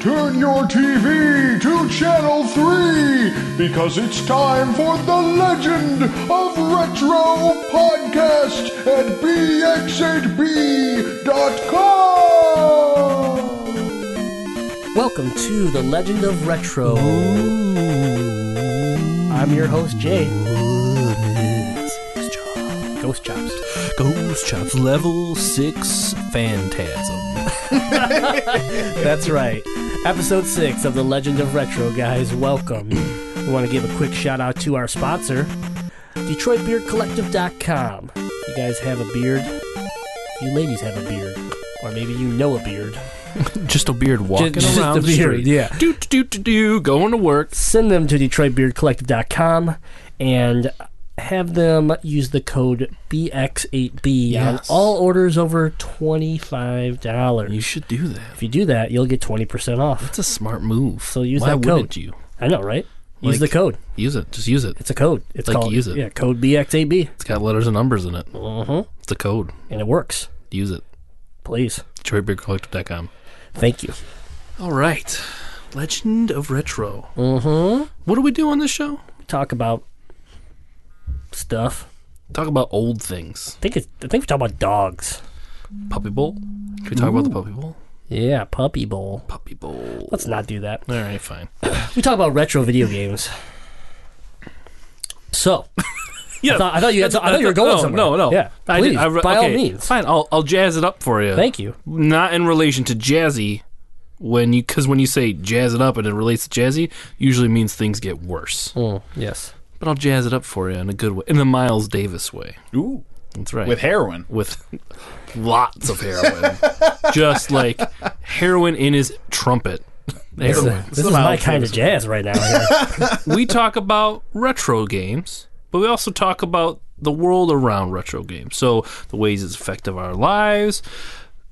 Turn your TV to Channel 3 because it's time for the Legend of Retro podcast at bx8b.com. Welcome to the Legend of Retro. I'm your host, Jay. Ghost Chops. Ghost Chops Level 6 Phantasm. That's right. Episode 6 of the Legend of Retro, guys. Welcome. We want to give a quick shout out to our sponsor, DetroitBeardCollective.com. You guys have a beard? You ladies have a beard. Or maybe you know a beard. Just a beard walking just around a the beard, street. yeah. Do, do, do, do, going to work. send them to DetroitBeardCollective.com and have them use the code BX8B on all orders over $25. You should do that. if you do that, you'll get 20% off. That's a smart move. So use Why that code. wouldn't you? I know, right? Use Like- the code. Use it. Just use it. It's a code. It's Like, called use it. Yeah, code BX8B. It's got letters and numbers in it. Uh-huh. It's a code. And it works. Use it. Please. DetroitBeardCollective.com. Thank you. All right. Legend of Retro. Mm-hmm. What do we do on this show? We talk about stuff. Talk about old things. I think it's, I think we talk about dogs. Puppy Bowl. Can we talk about the Puppy Bowl? Yeah, puppy bowl. Puppy Bowl. Let's not do that. All right, fine. We talk about retro video games. So, Yeah, I thought, I thought you had, I thought you were going no, somewhere. No, no, Yeah, please, I re- by all means. Fine, I'll I'll jazz it up for you. Thank you. Not in relation to jazzy. When you because when you say jazz it up and it relates to jazzy, usually means things get worse. Mm, yes. But I'll jazz it up for you in a good way, in the Miles Davis way. Ooh, That's right. with heroin. with lots of heroin, just like heroin in his trumpet. This, is- Heroin. this is the my kind of jazz right now. we talk about retro games, but we also talk about the world around retro games. So the ways it's affected our lives,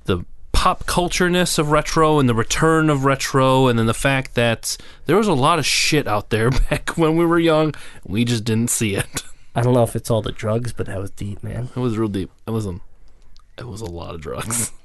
the pop cultureness of retro, and the return of retro, and then the fact that there was a lot of shit out there back when we were young. We just didn't see it. I don't know if it's all the drugs, but that was deep, man. It was real deep. And listen, um, it was a lot of drugs.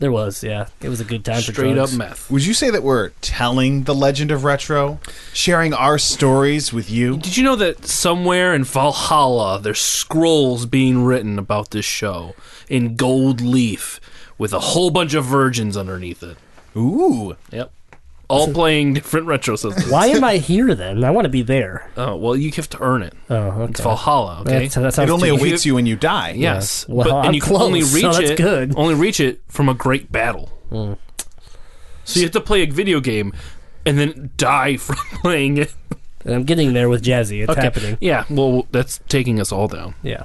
There was, yeah. It was a good time for Straight up drugs. meth. Would you say that we're telling the legend of retro, sharing our stories with you? Did you know that somewhere in Valhalla there's scrolls being written about this show in gold leaf with a whole bunch of virgins underneath it? Ooh, Yep. All playing different retro systems. Why am I here then? I want to be there. Oh, well, you have to earn it. Oh, okay. It's Valhalla, okay? That's- that sounds it only too- awaits you when you die. yes. Well, but, I'm and you can only close, reach so that's it good. only reach it from a great battle. Hmm. So you have to play a video game and then die from playing it. And I'm getting there with Jazzy. It's happening. Yeah, well, that's taking us all down. Yeah.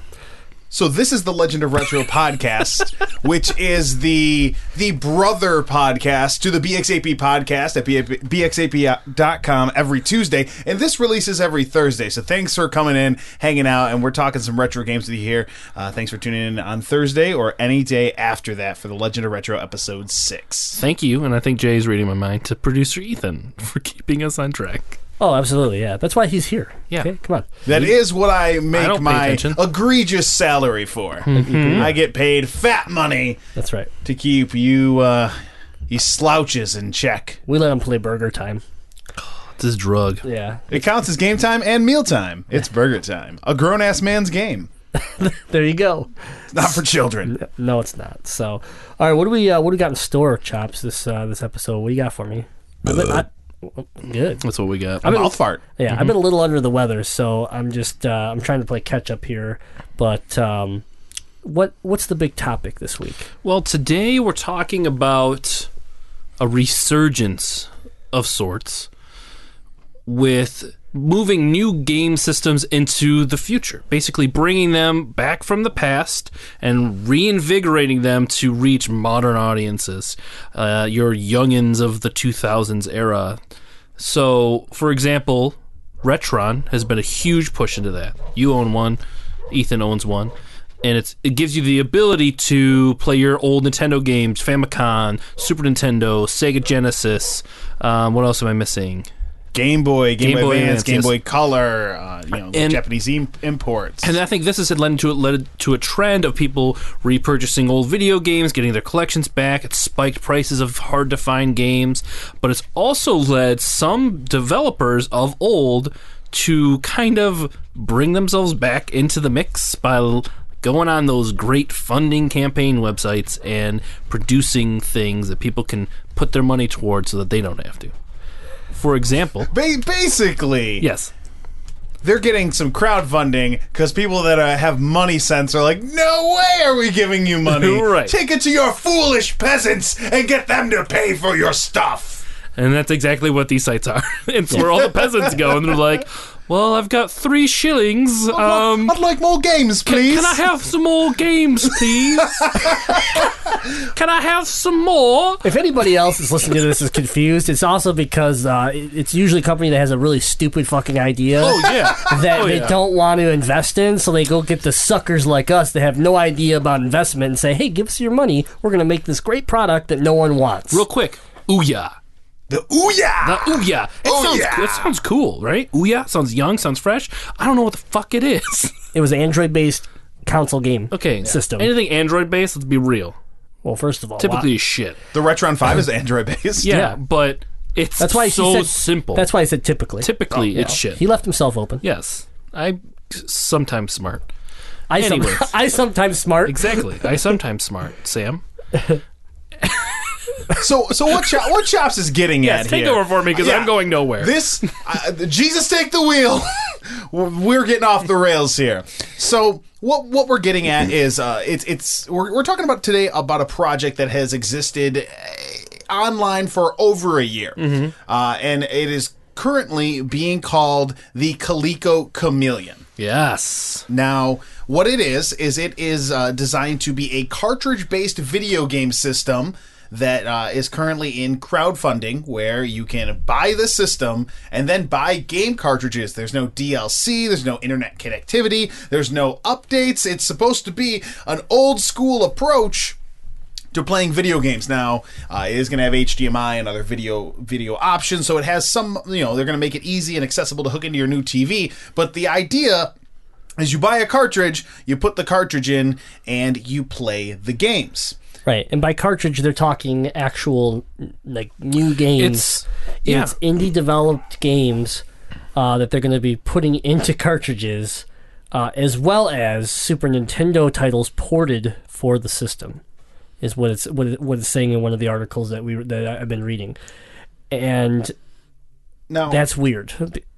So this is the Legend of Retro podcast, which is the the brother podcast to the BX8B podcast at bx8b.com every Tuesday, and this releases every Thursday. So thanks for coming in, hanging out, and we're talking some retro games with you here. Uh, thanks for tuning in on Thursday or any day after that for the Legend of Retro episode six. Thank you, and I think Jay's reading my mind to producer Ethan for keeping us on track. Oh, absolutely. Yeah. That's why he's here. Yeah. Okay, come on. That is what I don't make pay my attention. egregious salary for. I get paid fat money That's right. to keep you uh, you slouches in check. We let him play Burger Time. It's his drug. Yeah. It counts as game time and meal time. It's burger time. A grown ass man's game. There you go. Not for children. No, it's not. So, all right. What do we uh, what do we got in store, Chops? This uh, this episode. What do you got for me? I've I- good. That's what we got. A mouth fart. Yeah, I've been a little under the weather, so I'm just uh, I'm trying to play catch up here. But um, what what's the big topic this week? Well, today we're talking about a resurgence of sorts with moving new game systems into the future. Basically, bringing them back from the past and reinvigorating them to reach modern audiences, uh, your youngins of the 2000s era. So, for example, Retron has been a huge push into that. You own one, Ethan owns one. And it's it gives you the ability to play your old Nintendo games, Famicom, Super Nintendo, Sega Genesis. Um, what else am I missing? Game Boy, Game, Game Boy Boy Advance, Advance, Game yes. Boy Color, uh, you know, And- Japanese im- imports. And I think this has led to led to a trend of people repurchasing old video games, getting their collections back. It's spiked prices of hard to find games, but it's also led some developers of old to kind of bring themselves back into the mix by going on those great funding campaign websites and producing things that people can put their money towards so that they don't have to. For example, Ba- basically, yes. they're getting some crowdfunding because people that uh, have money sense are like, no way are we giving you money. Right. Take it to your foolish peasants and get them to pay for your stuff. And that's exactly what these sites are. it's where all the peasants go, and they're like, "Well, I've got three shillings. Um, I'd like more games, please. can I have some more games, please? can I have some more?" If anybody else is listening to this is confused, it's also because uh, it's usually a company that has a really stupid fucking idea Oh yeah, that Oh, they yeah. don't want to invest in, so they go get the suckers like us that have no idea about investment and say, "Hey, give us your money. We're going to make this great product that no one wants." Real quick, Ouya. The Ouya. The Ouya. It sounds Ouya. it sounds cool, right? Ouya sounds young, sounds fresh. I don't know what the fuck it is. It was an Android-based console game Okay, system. Anything Android based, let's be real. well, first of all, Typically why- is shit. the Retron 5 is Android based. Yeah, Yeah. but it's that's why so he said simple. That's why I said typically. typically oh, it's shit. He left himself open. yes, I sometimes smart. I, some- Anyways. I sometimes smart. Exactly. I sometimes smart, Sam. So, so what? Cho- what Chops is getting Yes, at take here? over for me because Yeah. I'm going nowhere. This uh, Jesus take the wheel. we're getting off the rails here. So what what we're getting at is uh, it's it's we're, we're talking about today about a project that has existed uh, online for over a year, uh, and it is currently being called the Coleco Chameleon. yes. Now, what it is is it is uh, designed to be a cartridge-based video game system that uh, is currently in crowdfunding, where you can buy the system and then buy game cartridges. There's no DLC, there's no internet connectivity, there's no updates. It's supposed to be an old school approach to playing video games now uh, it is going to have hdmi and other video video options so it has some you know they're going to make it easy and accessible to hook into your new tv but the idea is you buy a cartridge you put the cartridge in and you play the games Right, and by cartridge, they're talking actual like new games. It's yeah. It's indie developed games uh, that they're going to be putting into cartridges, uh, as well as Super Nintendo titles ported for the system. Is what it's what, it, what it's saying in one of the articles that we that I've been reading, and now that's weird.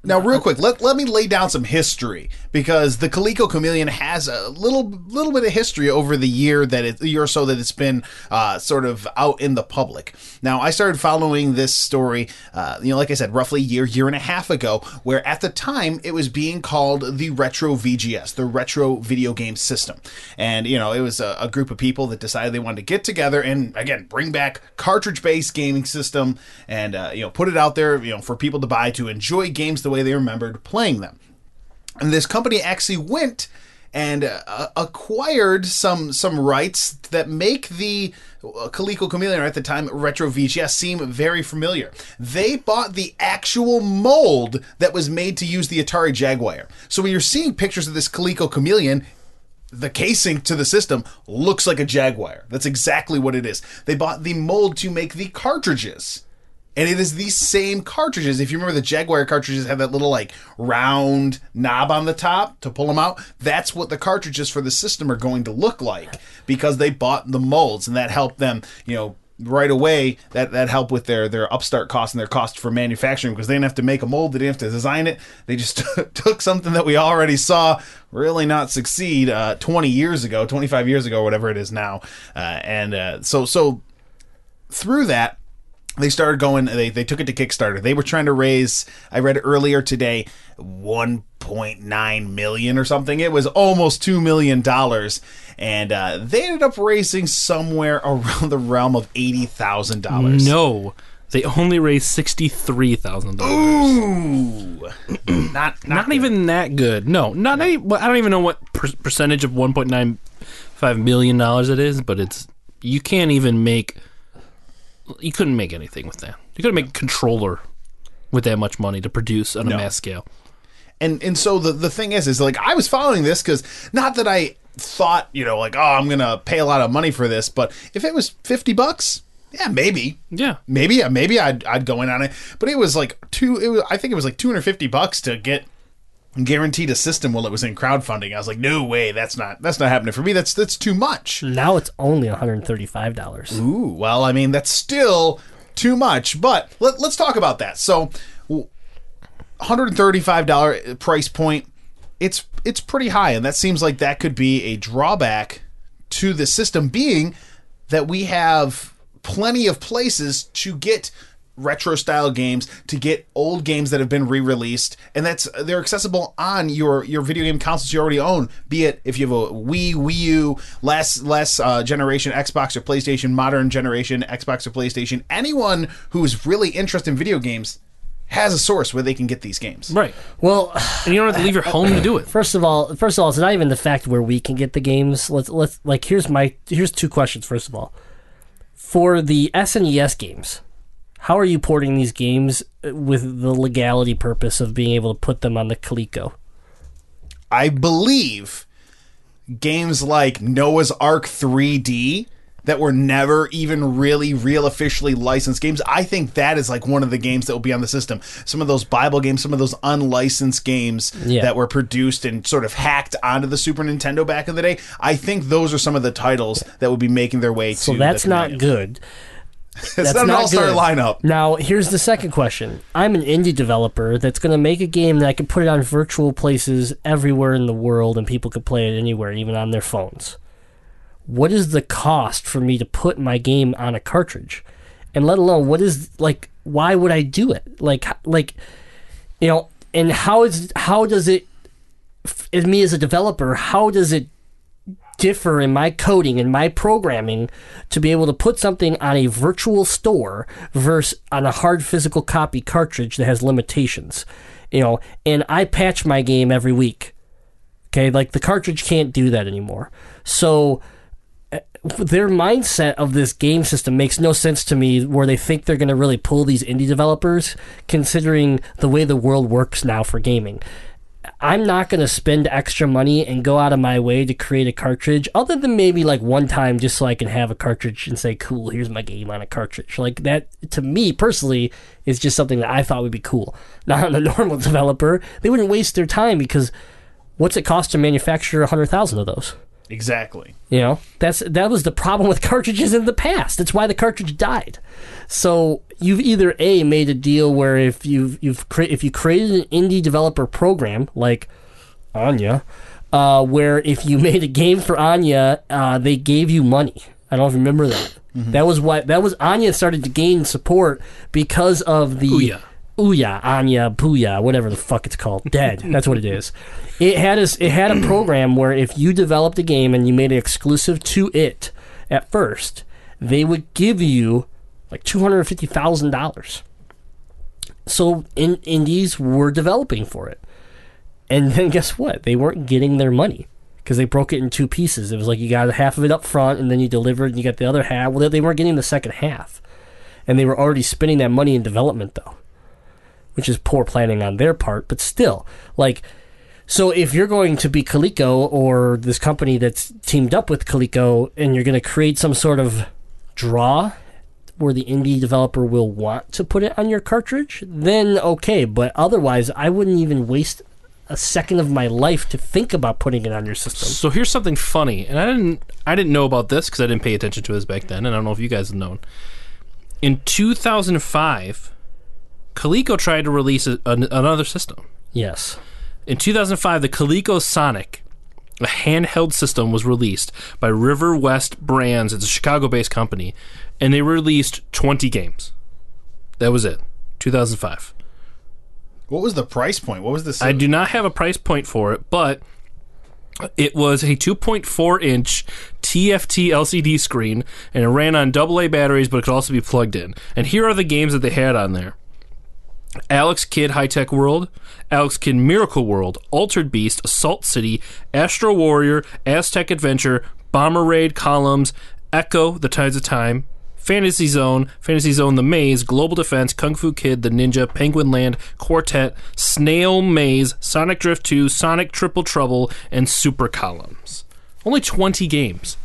Now, real quick, let, let me lay down some history because the Coleco Chameleon has a little little bit of history over the year that it year or so that it's been uh, sort of out in the public. Now, I started following this story, uh, you know, like I said, roughly a year year and a half ago, where at the time it was being called the Retro VGS, the Retro Video Game System, and you know, it was a, a group of people that decided they wanted to get together and again bring back cartridge based gaming system and uh, you know put it out there, you know, for people to buy to enjoy games the way they remembered playing them. And this company actually went and uh, acquired some some rights that make the uh, Coleco Chameleon at the time Retro VGS seem very familiar. They bought the actual mold that was made to use the Atari Jaguar. So when you're seeing pictures of this Coleco Chameleon, the casing to the system looks like a Jaguar. That's exactly what it is. They bought the mold to make the cartridges. And it is these same cartridges. If you remember, the Jaguar cartridges have that little like round knob on the top to pull them out. That's what the cartridges for the system are going to look like because they bought the molds, and that helped them, you know, right away. That that helped with their their upstart cost and their cost for manufacturing because they didn't have to make a mold, they didn't have to design it. They just took something that we already saw really not succeed uh, 20 years ago, 25 years ago, whatever it is now, uh, and uh, so so through that they started going they, they took it to kickstarter they were trying to raise i read earlier today 1.9 million or something it was almost 2 million dollars and uh, they ended up raising somewhere around the realm of $80000 No, they only raised sixty three thousand dollars. Ooh. not, Not even that good. No, not any. Well, I don't even know what per- percentage of one point nine five million dollars it is, but it's you can't even make. You couldn't make anything with that. You couldn't make a controller with that much money to produce on a No. mass scale. and and so the the thing is is like I was following this because not that I thought you know like oh I'm gonna pay a lot of money for this, but if it was fifty bucks, yeah maybe. Yeah. Maybe, maybe I'd, I'd go in on it, but it was like two. It was, I think it was like two hundred fifty bucks to get guaranteed a system while it was in crowdfunding. I was like, no way, that's not that's not happening for me. That's that's too much. Now it's only $135. Ooh, well, I mean, that's still too much. But let, let's talk about that. So, $135 price point, it's it's pretty high, and that seems like that could be a drawback to the system, being that we have plenty of places to get retro style games to get old games that have been re-released and that's they're accessible on your your video game consoles you already own be it if you have a Wii Wii U last last uh, generation Xbox or PlayStation modern generation Xbox or PlayStation anyone who's really interested in video games has a source where they can get these games Right. Well, And you don't have to leave your home to do it. First of all, first of all, it's not even the fact where we can get the games. Let's let's like here's my here's two questions. First of all, for the SNES games, how are you porting these games with the legality purpose of being able to put them on the Coleco? I believe games like Noah's Ark 3D that were never even really real officially licensed games. I think that is like one of the games that will be on the system. Some of those Bible games, some of those unlicensed games Yeah. that were produced and sort of hacked onto the Super Nintendo back in the day. I think those are some of the titles that would be making their way So to So that's not good. It's That's not an all-star good. lineup. Now, here's the second question. I'm an indie developer that's going to make a game that I can put it on virtual places everywhere in the world and people could play it anywhere, even on their phones. What is the cost for me to put my game on a cartridge? And let alone what is like why would I do it? Like like you know, and how is how does it f- as me as a developer, how does it differ in my coding and my programming to be able to put something on a virtual store versus on a hard physical copy cartridge that has limitations. You know, and I patch my game every week. Okay, like the cartridge can't do that anymore. So uh, their mindset of this game system makes no sense to me where they think they're going to really pull these indie developers considering the way the world works now for gaming. I'm not going to spend extra money and go out of my way to create a cartridge, other than maybe like one time just so I can have a cartridge and say, cool, here's my game on a cartridge. Like that, to me personally, is just something that I thought would be cool. Now, on a normal developer, they wouldn't waste their time because what's it cost to manufacture 100,000 of those? Exactly. You know, that's that was the problem with cartridges in the past. That's why the cartridge died. So you've either a made a deal where if you've you've cre- if you created an indie developer program like Anya, uh, where if you made a game for Anya, uh, they gave you money. I don't remember that. That was what that was. Anya started to gain support because of the Ouya. Ouya, Anya, Booya, whatever the fuck it's called. Dead. That's what it is. It had a, it had a program where if you developed a game and you made it exclusive to it at first, they would give you like two hundred and fifty thousand dollars. So in, indies were developing for it, and then guess what? They weren't getting their money because they broke it in two pieces. It was like you got half of it up front, and then you delivered, and you got the other half. Well, they weren't getting the second half, and they were already spending that money in development though which is poor planning on their part, but still, like, so if you're going to be Coleco or this company that's teamed up with Coleco and you're going to create some sort of draw where the indie developer will want to put it on your cartridge, then okay, but otherwise, I wouldn't even waste a second of my life to think about putting it on your system. So here's something funny, and I didn't I didn't know about this because I didn't pay attention to this back then, and I don't know if you guys have known. In 2005, Coleco tried to release a, an, another system. Yes. In 2005, the Coleco Sonic, a handheld system, was released by River West Brands. It's a Chicago-based company, and they released 20 games. That was it. 2005. What was the price point? What was the I do not have a price point for it, but it was a 2.4 inch TFT LCD screen, and it ran on AA batteries, but it could also be plugged in. And here are the games that they had on there. Alex Kidd High Tech World, Alex Kidd Miracle World, Altered Beast, Assault City, Astro Warrior, Aztec Adventure, Bomber Raid Columns, Ecco, The Tides of Time, Fantasy Zone, Fantasy Zone The Maze, Global Defense, Kung Fu Kid, The Ninja, Penguin Land, Quartet, Snail Maze, Sonic Drift 2, Sonic Triple Trouble, and Super Columns. Only 20 games.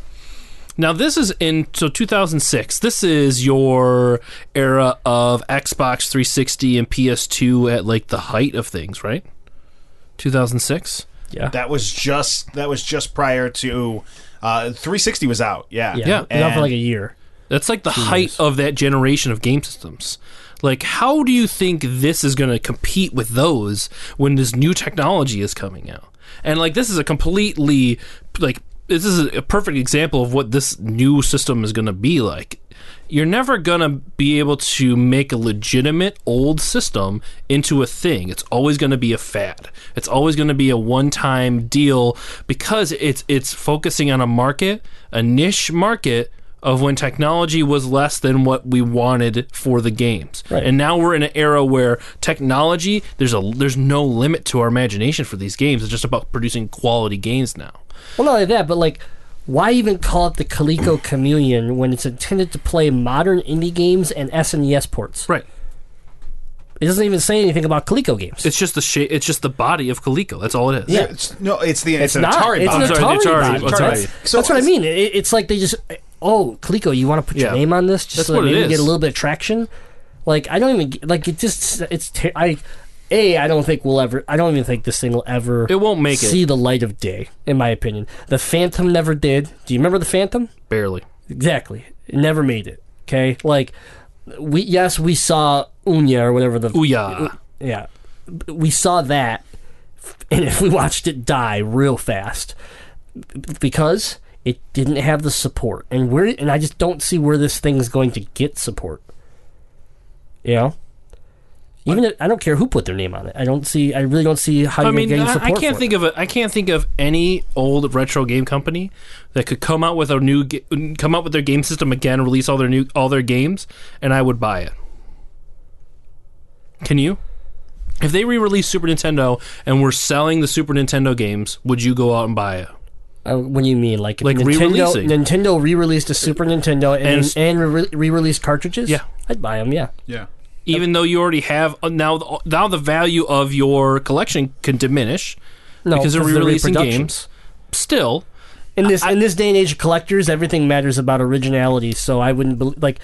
Now this is in so 2006. This is your era of Xbox 360 and PS2 at like the height of things, right? 2006. Yeah. That was just that was just prior to uh, 360 was out. Yeah, yeah. Yeah. Not for like a year. That's like the height of that generation of game systems. Like, how do you think this is going to compete with those when this new technology is coming out? And like, this is a completely like this is a perfect example of what this new system is going to be like. You're never going to be able to make a legitimate old system into a thing. It's always going to be a fad. It's always going to be a one-time deal because it's it's focusing on a market, a niche market of when technology was less than what we wanted for the games. Right. And now we're in an era where technology there's a there's no limit to our imagination for these games. It's just about producing quality games now. Well, not only that, but like, why even call it the Coleco Chameleon when it's intended to play modern indie games and SNES ports? Right. It doesn't even say anything about Coleco games. It's just the shape. It's just the body of Coleco. That's all it is. Yeah. It's, no, it's the it's, it's an not. Atari it's box. an I'm sorry, Atari, the Atari- body. Atari. That's, So that's what I mean. It, it's like they just, oh, Coleco, you want to put your Yeah. name on this just That's so that what maybe get a little bit of traction? Like, I don't even like it. Just it's ter- I. A, I don't think we'll ever. I don't even think this thing will ever. It won't make it. see the light of day, in my opinion. The Phantom never did. Do you remember the Phantom? Barely. Exactly. It never made it. Okay, like we yes we saw Unya or whatever the Ouya. yeah we saw that, and if we watched it die real fast because it didn't have the support, and where and I just don't see where this thing's going to get support. You know. Even if, I don't care who put their name on it. I don't see. I really don't see how I you're mean, getting I, support. I can't for think it. of a, I can't think of any old retro game company that could come out with a new ga- come out with their game system again, release all their new all their games, and I would buy it. Can you? If they re-release Super Nintendo and we're selling the Super Nintendo games, would you go out and buy it? Uh, what do you mean? Like, Like Nintendo, re-releasing. Nintendo re-released a Super Nintendo and And and, re- re-released cartridges? Yeah. I'd buy them. Yeah, Yeah. Even though you already have uh, now, now the value of your collection can diminish no, because they're of re-releasing games. Still, In this in this day and age of collectors, everything matters about originality. So I wouldn't bel like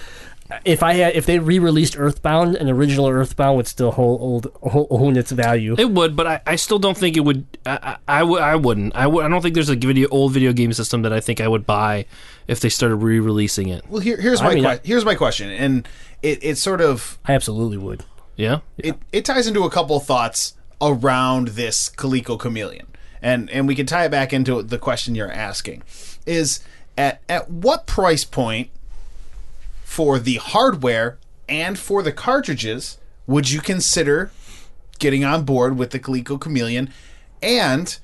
if I had if they re-released Earthbound, an original Earthbound would still hold hold, hold, hold its value. It would, but I, I still don't think it would. I, I, I, would, I wouldn't. I, don't think there's a video old video game system that I think I would buy if they started re-releasing it. Well, here, here's I my mean, que- I- here's my question, and it, it sort of I absolutely would. Yeah, it, it ties into a couple thoughts around this Coleco Chameleon, and and we can tie it back into the question you're asking: is at at what price point for the hardware and for the cartridges would you consider getting on board with the Coleco Chameleon, and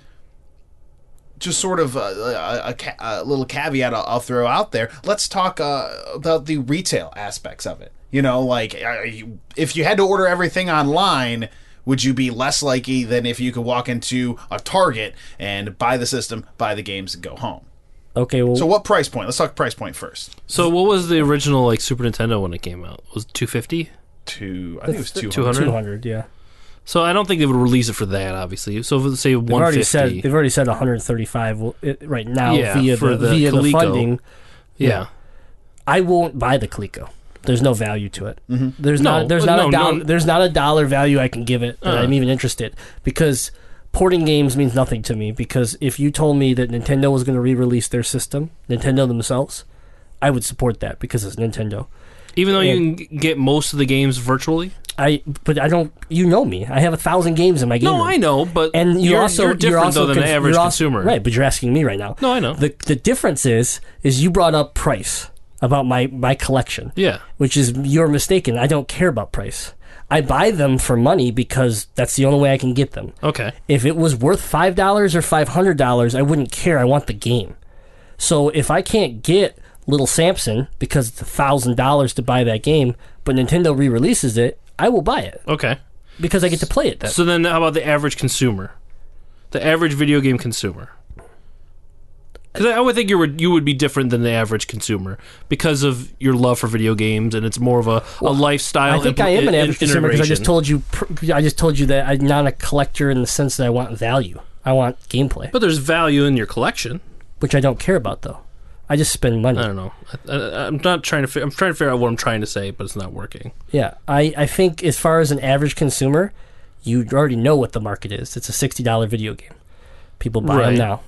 just sort of a, a, a, a little caveat I'll, I'll throw out there. Let's talk uh, about the retail aspects of it. You know, like uh, you- if you had to order everything online, would you be less likely than if you could walk into a Target and buy the system, buy the games, and go home? Okay, well, So, what price point? Let's talk price point first. So what was the original like Super Nintendo when it came out? Was it 250? Two, I think it was two 200? hundred. two hundred. Yeah, So I don't think they would release it for that, obviously. So if, say they've already said 150. they've already said one hundred thirty-five will- it- right now Yeah, via for the, the via the Coleco. funding. yeah. I won't buy the Coleco. There's no value to it. There's No, not. There's no, not a no. dollar. There's not a dollar value I can give it that Uh. I'm even interested because porting games means nothing to me. Because if you told me that Nintendo was going to re-release their system, Nintendo themselves, I would support that because it's Nintendo. Even though you can get most of the games virtually. I but I don't. You know me. I have a thousand games in my game. No, room. I know, but And you you're, also you're different also though than conf- the average also- consumer. right? But you're asking me right now. No, I know. The the difference is is you brought up price about my my collection. yeah. which is you're mistaken. I don't care about price. I buy them for money because that's the only way I can get them. Okay. If it was worth five dollars or five hundred dollars, I wouldn't care. I want the game. So if I can't get Little Samson because it's a thousand dollars to buy that game, but Nintendo re-releases it, I will buy it Okay. because I get to play it. Then. So then, how about the average consumer? The average video game consumer. Because I would think you would you would be different than the average consumer because of your love for video games, and it's more of a, a lifestyle. I think impl- I am an average consumer because I just told you. I just told you that I'm not a collector in the sense that I want value. I want gameplay, But there's value in your collection. which I don't care about though. I just spend money. I don't know. I, I'm not trying to. fi- I'm trying to figure out what I'm trying to say, but it's not working. Yeah, I, I think as far as an average consumer, you already know what the market is. It's a sixty dollar video game. People buy Right. them now.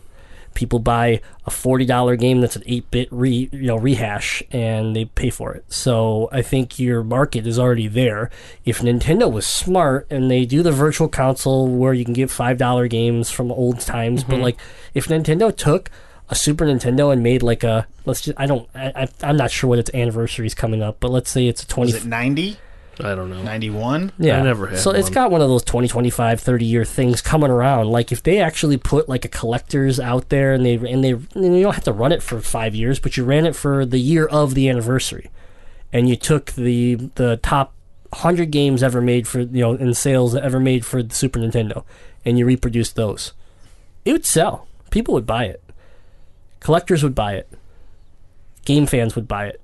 People buy a forty dollar game that's an eight bit re you know rehash, and they pay for it. So I think your market is already there. If Nintendo was smart and they do the virtual console where you can get five dollar games from old times, but mm-hmm. like if Nintendo took a Super Nintendo and made like a let's just I don't I, I I'm not sure what its anniversary is coming up, but let's say it's a twenty Was it 90? I don't know. 91? yeah. I never had So it's one. got one of those 20, 25, 30 year things coming around. Like if they actually put like a collectors out there and they and they and you don't have to run it for 5 years, but you ran it for the year of the anniversary. And you took the the top 100 games ever made for, you know, in sales ever made for the Super Nintendo and you reproduced those. It would sell. People would buy it. Collectors would buy it. Game fans would buy it.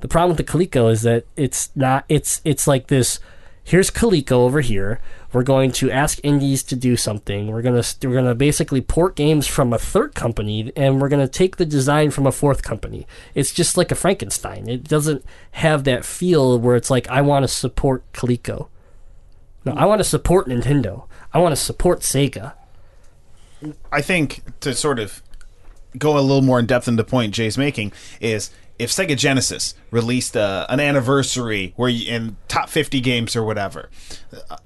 The problem with the Coleco is that it's not. It's it's like this. Here's Coleco over here. We're going to ask indies to do something. We're gonna we're gonna basically port games from a third company, and we're gonna take the design from a fourth company. It's just like a Frankenstein. It doesn't have that feel where it's like I want to support Coleco. No, I want to support Nintendo. I want to support Sega. I think to sort of go a little more in depth in the point Jay's making is if Sega Genesis released uh, an anniversary where you, in top 50 games or whatever, uh,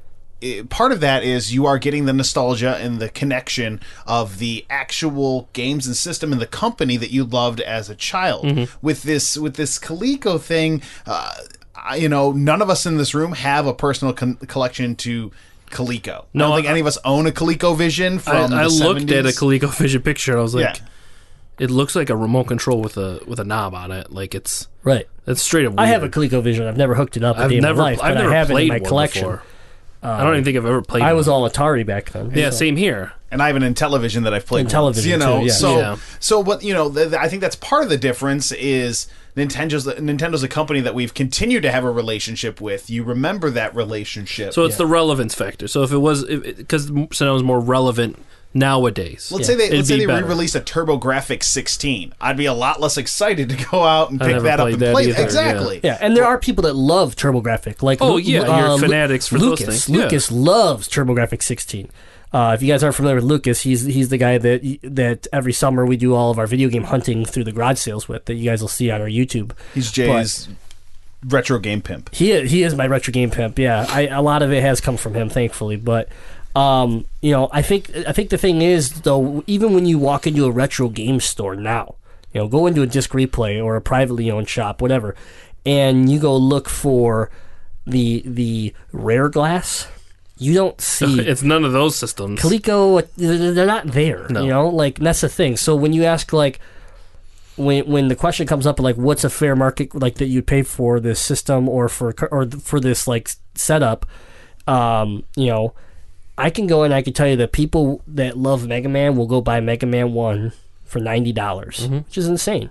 it- part of that is you are getting the nostalgia and the connection of the actual games and system and the company that you loved as a child. With this with this Coleco thing, uh, I- you know, none of us in this room have a personal con- collection to Coleco. I No, don't think I- any of us own a Coleco Vision I, from I the looked 70s. at a Coleco Vision picture. I was like, Yeah. It looks like a remote control with a with a knob on it. Like it's Right. it's straight up. I have a weird. Coleco Vision. I've never hooked it up a I've day in my never. life, I've but never I have it played in my one collection. before. I don't even think I've ever played. It. I one. was all Atari back then. Yeah, so- same here. and I have an Intellivision that I've played. Intellivision, once, you know. too, yeah. So, Yeah. so what you know, th- th- I think that's part of the difference is Nintendo's Nintendo's a company that we've continued to have a relationship with. You remember that relationship. So it's the relevance factor. So if it was, because Sonoma is more relevant nowadays. let's say they it'd let's say they better. re-released a TurboGrafx 16. I'd be a lot less excited to go out and I pick that up and that play. either, exactly. Yeah, and there are people that love TurboGrafx. Like, Oh, yeah, uh, you're fanatics for those Lucas. things, yeah. Lucas loves TurboGrafx 16. Uh, if you guys aren't familiar with Lucas, he's he's the guy that that every summer we do all of our video game hunting through the garage sales with. That you guys will see on our YouTube. He's Jay's retro game pimp. He he is my retro game pimp. Yeah, I, a lot of it has come from him, thankfully. But um, you know, I think I think the thing is though, even when you walk into a retro game store now, you know, go into a disc replay or a privately owned shop, whatever, and you go look for the the rare glass, you don't see It's none of those systems. Coleco, they're not there. No. You know, like that's the thing. So when you ask like when when the question comes up like what's a fair market like that you'd pay for this system or for or for this like setup, um, you know, I can go and I can tell you that people that love Mega Man will go buy Mega Man One for ninety dollars, which is insane.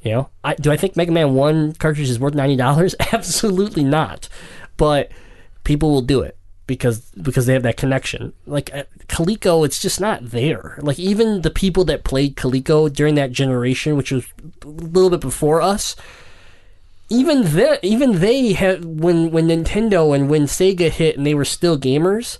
You know, I, do I think Mega Man One cartridge is worth ninety dollars? Absolutely not. But people will do it because because they have that connection. Like uh, Coleco, it's just not there. Like even the people that played Coleco during that generation, which was a little bit before us, even they even they had when when Nintendo and when Sega hit and they were still gamers.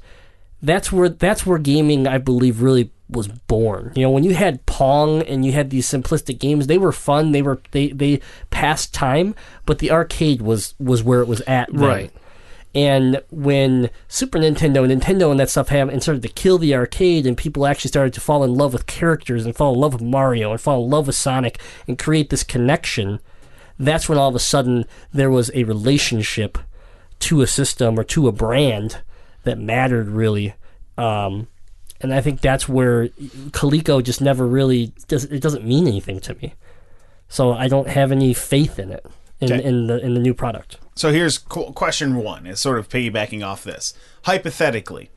That's where that's where gaming, I believe, really was born. You know, when you had Pong and you had these simplistic games, they were fun. They were they they passed time, but the arcade was was where it was at. then. Right. And when Super Nintendo, Nintendo, and that stuff happened and started to kill the arcade, and people actually started to fall in love with characters and fall in love with Mario and fall in love with Sonic and create this connection, that's when all of a sudden there was a relationship to a system or to a brand that mattered really. Um, and I think that's where Coleco just never really does. It doesn't mean anything to me, so I don't have any faith in it in, Okay. in the in the new product. So here's qu- question one. It's sort of piggybacking off this. Hypothetically,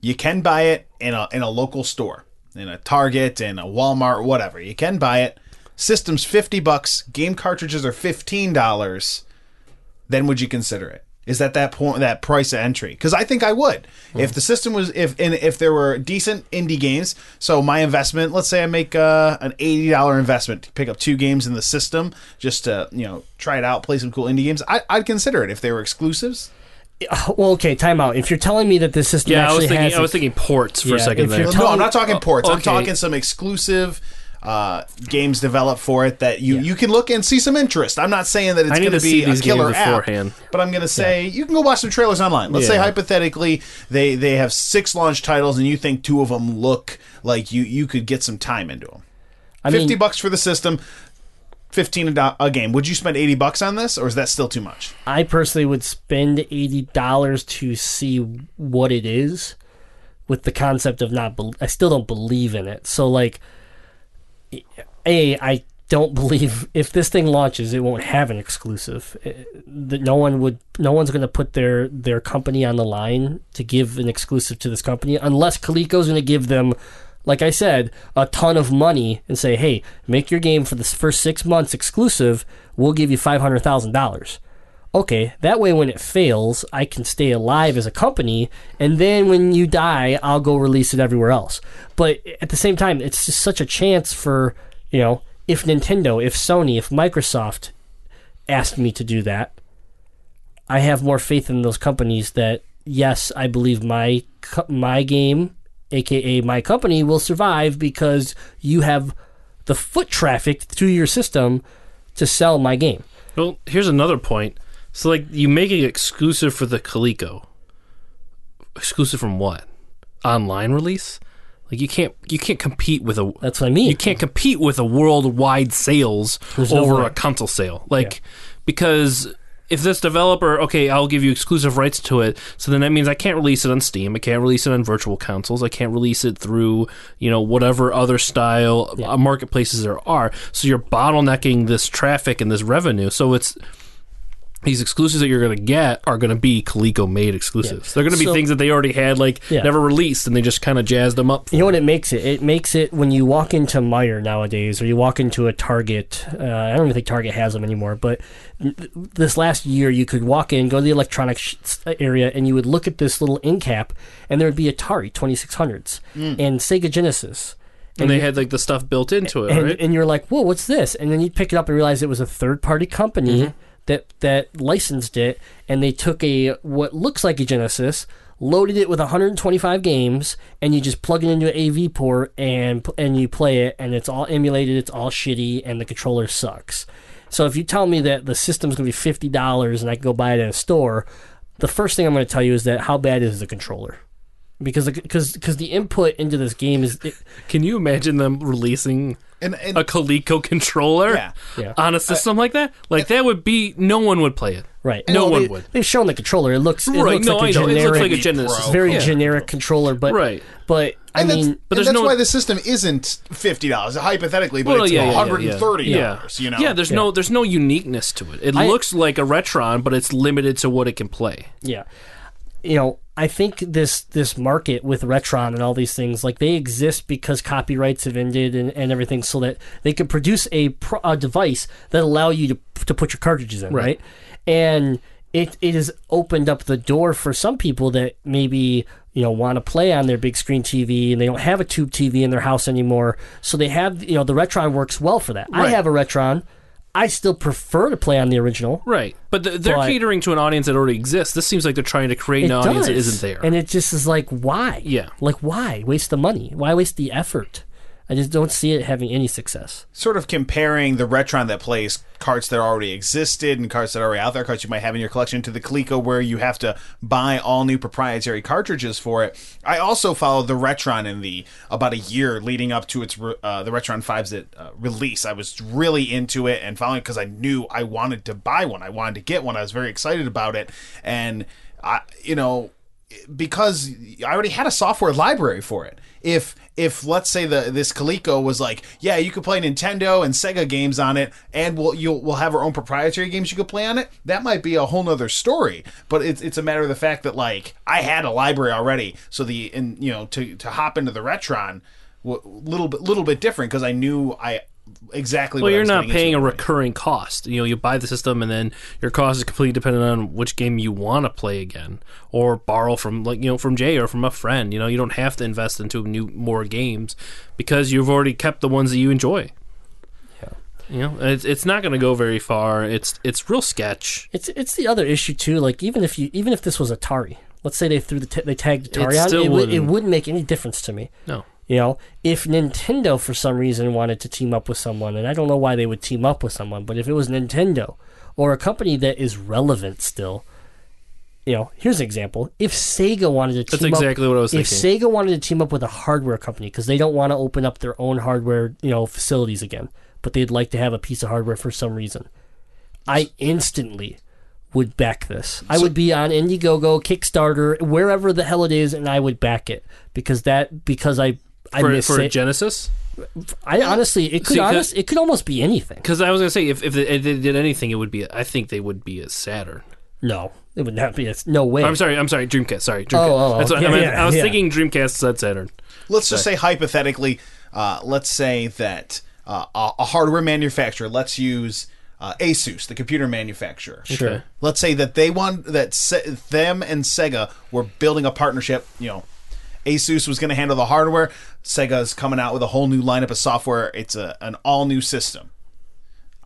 you can buy it in a in a local store. in a Target in a Walmart, whatever. You can buy it. System's fifty bucks. Game cartridges are fifteen dollars. Then would you consider it? Is that that point that price of entry? Because I think I would if the system was if and if there were decent indie games. So my investment, let's say I make uh, an eighty dollar investment to pick up two games in the system, just to you know try it out, play some cool indie games. I, I'd consider it if they were exclusives. Well, okay, timeout. If you're telling me that this system Yeah, I actually was thinking. has I was thinking ports for Yeah, a second there. No, I'm not talking ports. I'm talking some exclusive uh, games developed for it that you, you can look and see some interest. I'm not saying that it's going to be a killer app, but I'm going to say you can go watch some trailers online. Let's say hypothetically they they have six launch titles and you think two of them look like you you could get some time into them. I Fifty mean, bucks for the system. 15 a, game. Would you spend 80 bucks on this or is that still too much? I personally would spend eighty dollars to see what it is, with the concept of not. Be- I still don't believe in it. So like, a I don't believe if this thing launches, it won't have an exclusive. Eh, That no one would. No one's going to put their their company on the line to give an exclusive to this company unless Coleco's going to give them. Like I said, a ton of money and say, "Hey, make your game for the first six months exclusive. We'll give you five hundred thousand dollars." Okay, that way when it fails, I can stay alive as a company, and then when you die, I'll go release it everywhere else. But at the same time, it's just such a chance for, you know, if Nintendo, if Sony, if Microsoft asked me to do that, I have more faith in those companies that yes, I believe my my game, aka my company, will survive because you have the foot traffic through your system to sell my game. Well, here's another point. So, like, you make it exclusive for the Coleco. Exclusive from what? Online release? Like, you can't you can't compete with a That's what I mean. you can't compete with a worldwide sales There's no over way. a console sale. Like, because if this developer, okay, I'll give you exclusive rights to it, so then that means I can't release it on Steam, I can't release it on virtual consoles, I can't release it through, you know, whatever other style uh, marketplaces there are. So you're bottlenecking this traffic and this revenue. So it's these exclusives that you're going to get are going to be Coleco made exclusives. Yeah. They're going to be So- things that they already had, like Yeah. never released, and they just kind of jazzed them up. You know what it makes it? It makes it when you walk into Meijer nowadays, or you walk into a Target. Uh, I don't even think Target has them anymore. But th- this last year, you could walk in, go to the electronics sh- area, and you would look at this little end cap, and there would be Atari 2600s and Sega Genesis. and they you- had like the stuff built into it, and, right? and you're like, whoa, what's this? And then you pick it up and realize it was a third party company Mm-hmm. That that licensed it, and they took a what looks like a Genesis, loaded it with 125 games, and you just plug it into an AV port and and you play it, and it's all emulated, it's all shitty, and the controller sucks. So if you tell me that the system's gonna be fifty dollars and I can go buy it in a store, the first thing I'm to tell you is that how bad is the controller? Because because because the input into this game is it, Can you imagine them releasing And, and a Coleco controller Yeah. Yeah. on a system like that? Like that would be no one would play it. Right. No Well, one they, would. They've shown the controller. It looks, it right? looks No, like I a know. generic, It looks like a Genesis. Pro. very Yeah. generic controller, but Right. But I And that's, mean, but and that's no- why the system isn't fifty dollars hypothetically, but Well, it's yeah, yeah, one yeah, hundred and thirty yeah. dollars. You know, Yeah, there's no there's no uniqueness to it. It I- looks like a Retron, but it's limited to what it can play. yeah, you know, I think this this market with Retron and all these things, like they exist because copyrights have ended and, and everything, so that they could produce a, pro, a device that allow you to to put your cartridges in, Right. right? And it it has opened up the door for some people that maybe you know want to play on their big screen TV and they don't have a tube TV in their house anymore, so they have you know the Retron works well for that. I have a Retron. I still prefer to play on the original. Right, but th- they're But- catering to an audience that already exists. This seems like they're trying to create an audience that does. isn't there. And it just is like, why? Yeah. Like, why waste the money? Why waste the effort? I just don't see it having any success. sort of comparing the Retron that plays cards that already existed and cards that are already out there, cards you might have in your collection, to the Coleco where you have to buy all new proprietary cartridges for it. I also followed the Retron in the about a year leading up to its uh, the Retron 5's uh, release. I was really into it and following because I knew I wanted to buy one. I wanted to get one. I was very excited about it, and I, you know, because I already had a software library for it. If if let's say the this Coleco was like, yeah, you could play Nintendo and Sega games on it, and we'll you'll we'll have our own proprietary games you could play on it. That might be a whole nother story. But it's it's a matter of the fact that like I had a library already, so the and you know to to hop into the Retron little bit little bit different because I knew I exactly. Well, what you're was not paying a anyway. recurring cost. You know, you buy the system and then your cost is completely dependent on which game you want to play again or borrow from like, you know, from Jay or from a friend. You know, you don't have to invest into new more games because you've already kept the ones that you enjoy. Yeah. You know, it's it's not going to go very far. It's it's real sketch. It's it's the other issue too. Like even if you even if this was Atari, let's say they threw the t- they tagged Atari on, still it, would, it wouldn't- wouldn't make any difference to me. No. You know, if Nintendo for some reason wanted to team up with someone, and I don't know why they would team up with someone, but if it was Nintendo or a company that is relevant still, you know, here's an example. If Sega wanted to That's team exactly up, what I was if thinking. Sega wanted to team up with a hardware company because they don't want to open up their own hardware, you know, facilities again, but they'd like to have a piece of hardware for some reason, I instantly would back this. I would be on Indiegogo, Kickstarter, wherever the hell it is, and I would back it because that because I For, miss for it. Genesis? I honestly, it could See, 'cause- honest, it could almost be anything. Because I was going to say, if, if they, if they did anything, it would be, I think they would be a Saturn. No, it would not be. A, no way. I'm sorry, I'm sorry, Dreamcast. Sorry, Dreamcast. Oh, oh, That's what yeah, I, meant. yeah, I was yeah. thinking Dreamcast said Saturn. Let's just say hypothetically, uh, let's say that uh, a, a hardware manufacturer. Let's use uh, ASUS, the computer manufacturer. Sure. Let's say that they want that se- them and Sega were building a partnership. You know, Asus was going to handle the hardware. Sega's coming out with a whole new lineup of software. It's a an all new system.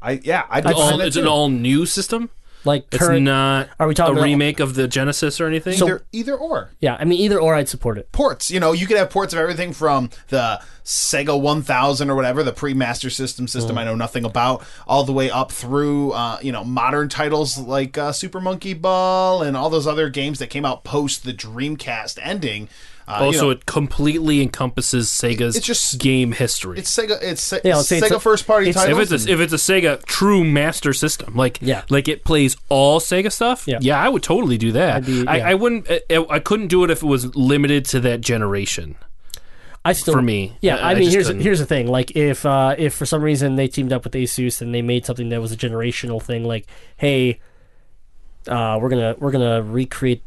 I yeah, I'd All, behind that it's an all new system. Like It's current. not Are we talking a about- remake of the Genesis or anything. either either or. yeah, I mean either or, I'd support it. ports. You know, you could have ports of everything from the Sega 1000 or whatever, the pre-Master System system I know nothing about, all the way up through, uh, you know, modern titles like uh, Super Monkey Ball and all those other games that came out post the Dreamcast ending. Uh, you also, know, it completely encompasses Sega's It's just- game history. it's Sega. It's Se- Yeah, let's it's Sega a- first party it's- if titles. it's a, if it's a Sega true master system, like Yeah. like it plays all Sega stuff, Yeah. I would totally do that. I'd be- I, yeah. I wouldn't. I, I couldn't do it if it was limited to that generation. I still For me, Yeah, I- I, I mean just here's couldn't. here's the thing. Like if uh, if for some reason they teamed up with Asus and they made something that was a generational thing, like hey, uh, we're gonna we're gonna recreate,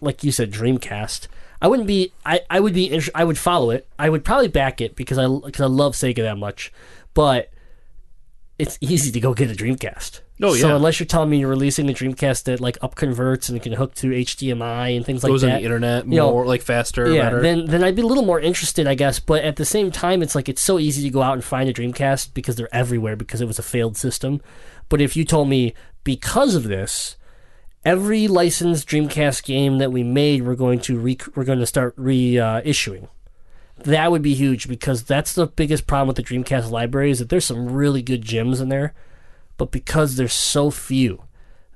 like you said, Dreamcast. I wouldn't be. I, I would be. I would follow it. I would probably back it because I because I love Sega that much. But it's easy to go get a Dreamcast. Oh, yeah. So unless you're telling me you're releasing a Dreamcast that like up converts and it can hook to HDMI and things like Goes that, on the internet you know, more like faster. yeah, better. then then I'd be a little more interested, I guess. But at the same time, it's like it's so easy to go out and find a Dreamcast because they're everywhere because it was a failed system. But if you told me because of this, every licensed Dreamcast game that we made, we're going to re- we're going to start reissuing. that would be huge because that's the biggest problem with the Dreamcast library is that there's some really good gems in there, but because there's so few,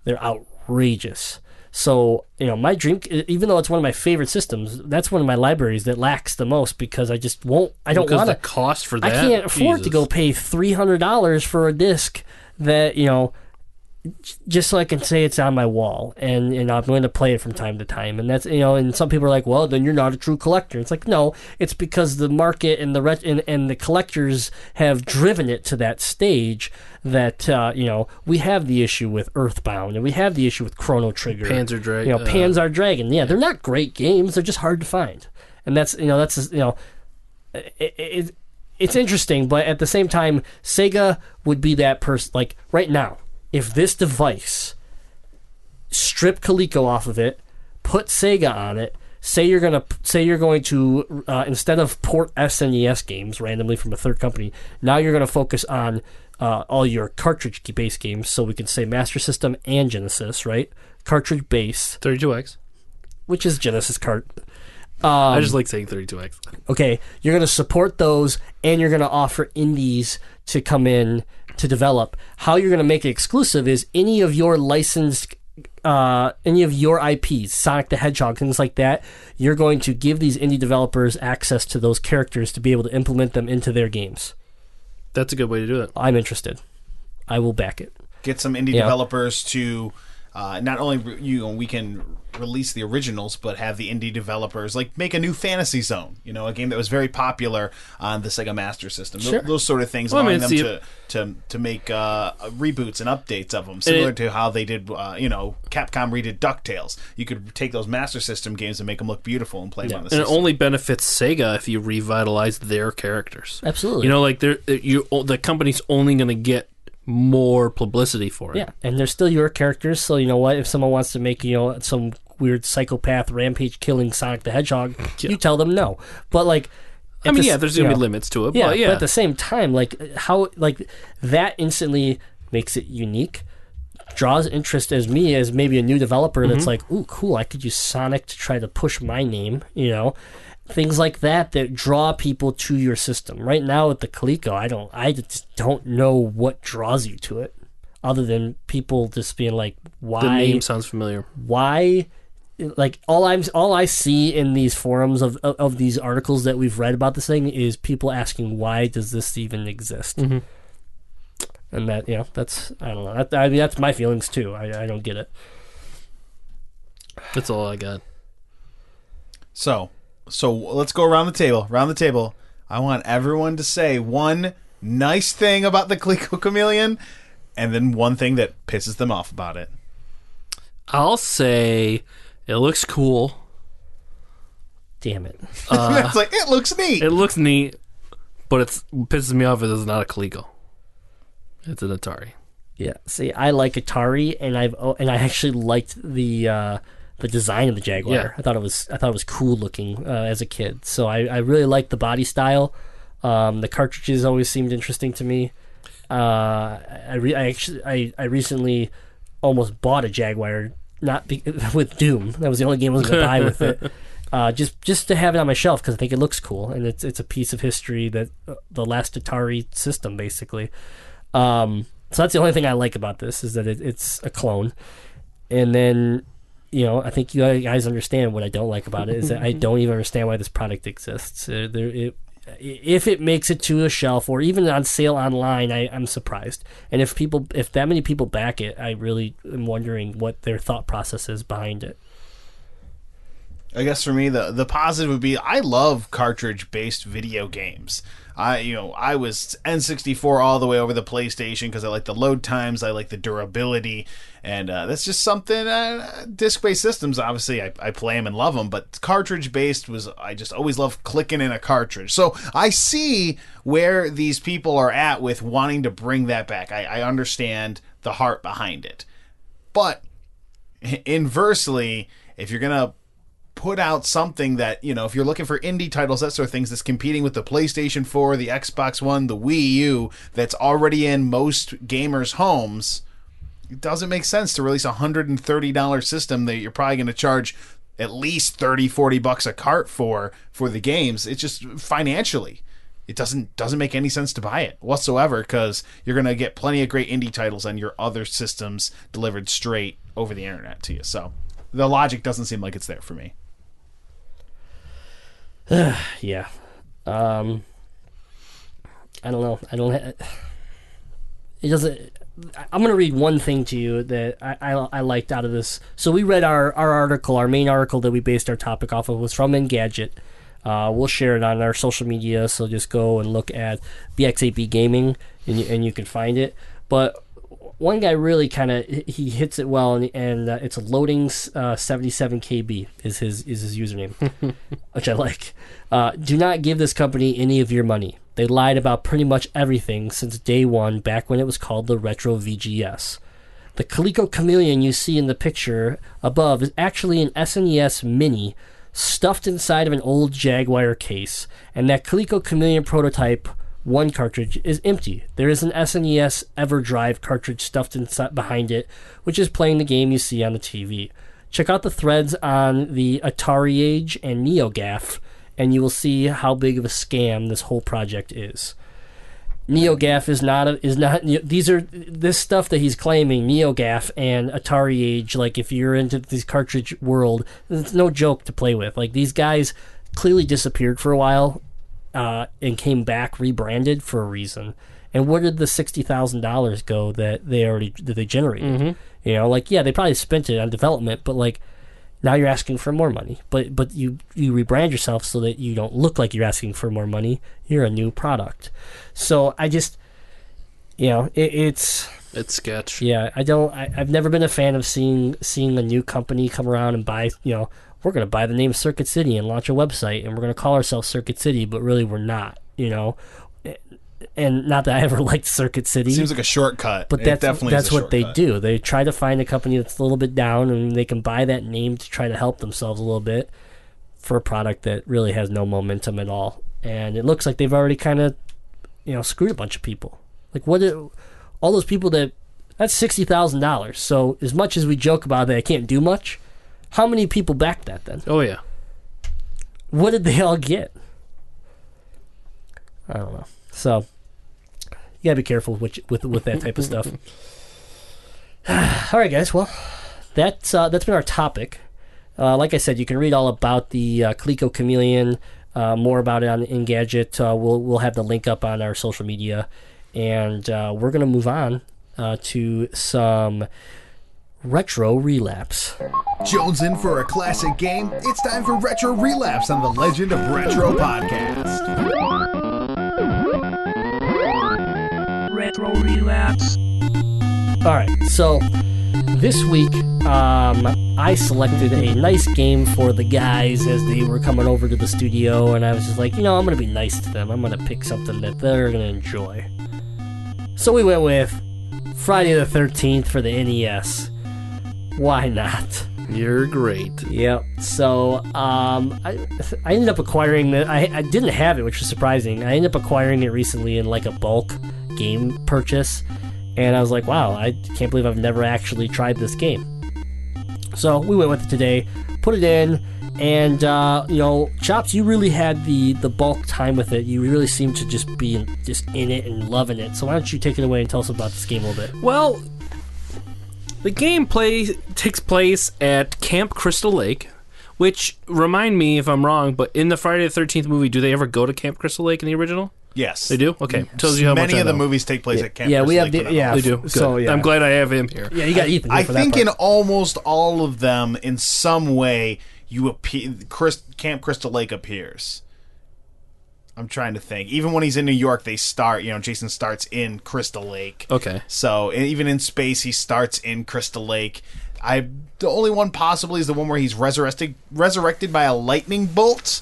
they're outrageous. So you know, my dream, even though it's one of my favorite systems, that's one of my libraries that lacks the most because I just won't. I don't want the to. cost for that. I can't afford to go pay three hundred dollars for a disc that you know, just so I can say it's on my wall and and I'm going to play it from time to time. And that's you know, and some people are like, well, then you're not a true collector. It's like no, it's because the market and the ret- and, and the collectors have driven it to that stage that uh, you know we have the issue with Earthbound and we have the issue with Chrono Trigger, Panzer Dra- you know, uh, Panzer Dragoon. Yeah, they're not great games. They're just hard to find, and that's you know that's you know it, it, it's interesting, but at the same time, Sega would be that person. Like right now, if this device strip Coleco off of it, put Sega on it. Say you're gonna say you're going to uh, instead of port SNES games randomly from a third company, now you're gonna focus on uh, all your cartridge-based games. So we can say Master System and Genesis, right? Cartridge-based, 32x. which is Genesis cart. I just like saying 32x. okay, you're going to support those and you're going to offer indies to come in to develop. How you're going to make it exclusive is any of your licensed uh, any of your IPs, Sonic the Hedgehog, things like that, you're going to give these indie developers access to those characters to be able to implement them into their games. That's a good way to do it. I'm interested. I will back it. Get some indie Yeah. developers to uh, not only you know we can release the originals, but have the indie developers like make a new Fantasy Zone. You know, a game that was very popular on the Sega Master System. Sure. Those sort of things, Well, I allowing mean, them to, to to make uh, reboots and updates of them, similar it- to how they did. Uh, you know, Capcom redid Ducktales. You could take those Master System games and make them look beautiful and play them on the and it system. only benefits Sega if you revitalize their characters. Absolutely. You know, like they're you the company's only going to get more publicity for it. Yeah, and they're still your characters. So you know what? If someone wants to make you know some weird psychopath rampage killing Sonic the Hedgehog, you tell them no. But like, I mean, the yeah, there's going to be know, limits to it, Yeah, but yeah, but at the same time, like how like that instantly makes it unique. Draws interest as me as maybe a new developer that's Mm-hmm. like, ooh, cool, I could use Sonic to try to push my name, you know. Things like that that draw people to your system. Right now with the Coleco, I don't I just don't know what draws you to it. Other than people just being like, why the name sounds familiar. why like all I'm all I see in these forums of, of of these articles that we've read about this thing is people asking why does this even exist? Mm-hmm. And that you know that's I don't know that, I mean that's my feelings too. I, I don't get it. That's all I got. So, so let's go around the table. Around the table. I want everyone to say one nice thing about the Coleco Chameleon, and then one thing that pisses them off about it. I'll say it looks cool. Damn it. it's like it looks neat. It looks neat, but it's what pisses me off. Is it's not a Coleco. It's an Atari. Yeah. See, I like Atari, and I've oh, and I actually liked the uh, the design of the Jaguar. Yeah. I thought it was I thought it was cool looking uh, as a kid. So I, I really liked the body style. Um, the cartridges always seemed interesting to me. Uh, I, re- I actually I, I recently almost bought a Jaguar, not be- with Doom. That was the only game I was going to buy with it. Uh, just just to have it on my shelf because I think it looks cool and it's it's a piece of history that uh, the last Atari system basically. Um, so that's the only thing I like about this is that it, it's a clone, and then you know I think you guys understand what I don't like about it is that I don't even understand why this product exists. Uh, there, it, if it makes it to a shelf or even on sale online, I, I'm surprised. And if people, if that many people back it, I really am wondering what their thought process is behind it. I guess for me, the the positive would be I love cartridge based video games. I you know I was N64 all the way over the PlayStation because I like the load times, I like the durability, and uh, that's just something. Uh, disc based systems, obviously, I, I play them and love them, but cartridge based was I just always love clicking in a cartridge. So I see where these people are at with wanting to bring that back. I, I understand the heart behind it, but inversely, if you're gonna put out something that you know if you're looking for indie titles that sort of things that's competing with the PlayStation 4 the Xbox One the Wii U that's already in most gamers homes it doesn't make sense to release a $130 system that you're probably going to charge at least 30 40 bucks a cart for for the games. It's just financially it doesn't doesn't make any sense to buy it whatsoever because you're going to get plenty of great indie titles on your other systems delivered straight over the internet to you. So the logic doesn't seem like it's there for me Yeah. Um, I don't know. I don't. Ha- it doesn't. I'm going to read one thing to you that I, I, I liked out of this. So we read our, our article, our main article that we based our topic off of was from Engadget. Uh, we'll share it on our social media, so just go and look at BX8B Gaming, and you, and you can find it. But one guy really kind of he hits it well, and, and uh, it's loading uh, 77 KB is his is his username, which I like. Uh, do not give this company any of your money. They lied about pretty much everything since day one, back when it was called the Retro VGS. The Coleco Chameleon you see in the picture above is actually an SNES Mini stuffed inside of an old Jaguar case, and that Coleco Chameleon prototype one cartridge is empty. There is an SNES EverDrive cartridge stuffed inside behind it, which is playing the game you see on the TV. Check out the threads on the Atari Age and NeoGAF, and you will see how big of a scam this whole project is. NeoGAF is not a, is not these are this stuff that he's claiming NeoGAF and Atari Age like if you're into this cartridge world it's no joke to play with like these guys clearly disappeared for a while uh, and came back rebranded for a reason and where did the sixty thousand dollars go that they already that they generated You know, like yeah, they probably spent it on development, but like now you're asking for more money. But but you you rebrand yourself so that you don't look like you're asking for more money. You're a new product. So I just you know, it, it's It's sketch. yeah, I don't. I, I've never been a fan of seeing seeing a new company come around and buy. You know, we're going to buy the name Circuit City and launch a website, and we're going to call ourselves Circuit City, but really we're not. You know, and not that I ever liked Circuit City, Seems like a shortcut. but that's definitely that's what they do. They try to find a company that's a little bit down, and they can buy that name to try to help themselves a little bit for a product that really has no momentum at all. And it looks like they've already kind of, you know, screwed a bunch of people. Like what? Did, all those people that that's sixty thousand dollars. So as much as we joke about that, I can't do much. How many people backed that then? Oh yeah. What did they all get? I don't know. So you gotta be careful with with, with that type of stuff. all right, guys. Well, that's uh, that's been our topic. Uh, like I said, you can read all about the uh, Coleco Chameleon, uh, more about it on Engadget. Uh, we'll we'll have the link up on our social media, and uh, we're gonna move on uh, to some retro relapse. Jones in for a classic game. It's time for Retro Relapse on the Legend of Retro podcast. Retro Relapse. All right, so this week um, I selected a nice game for the guys as they were coming over to the studio, and I was just like, you know, I'm gonna be nice to them. I'm gonna pick something that they're gonna enjoy. So we went with Friday the 13th for the NES. Why not? You're great. Yep. So um, I I ended up acquiring the I I didn't have it, which was surprising. I ended up acquiring it recently in like a bulk game purchase, and I was like, wow, I can't believe I've never actually tried this game. So we went with it today, put it in, and uh, you know, Chops, you really had the the bulk time with it. You really seemed to just be in, just in it and loving it. So why don't you take it away and tell us about this game a little bit? Well, the gameplay takes place at Camp Crystal Lake, which remind me if I'm wrong, but in the Friday the Thirteenth movie, do they ever go to Camp Crystal Lake in the original? Yes, They do. Okay, tells you how much Many I of the movies take place at Camp yeah, we have Lake the- yeah, They do. Good. So, yeah. I'm glad I have him here. Yeah, you got Ethan. I for think part. in almost all of them, in some way, you appear. Chris, Camp Crystal Lake appears. I'm trying to think. Even when he's in New York, they start. You know, Jason starts in Crystal Lake. Okay. So even in space, he starts in Crystal Lake. I the only one possibly is the one where he's resurrected resurrected by a lightning bolt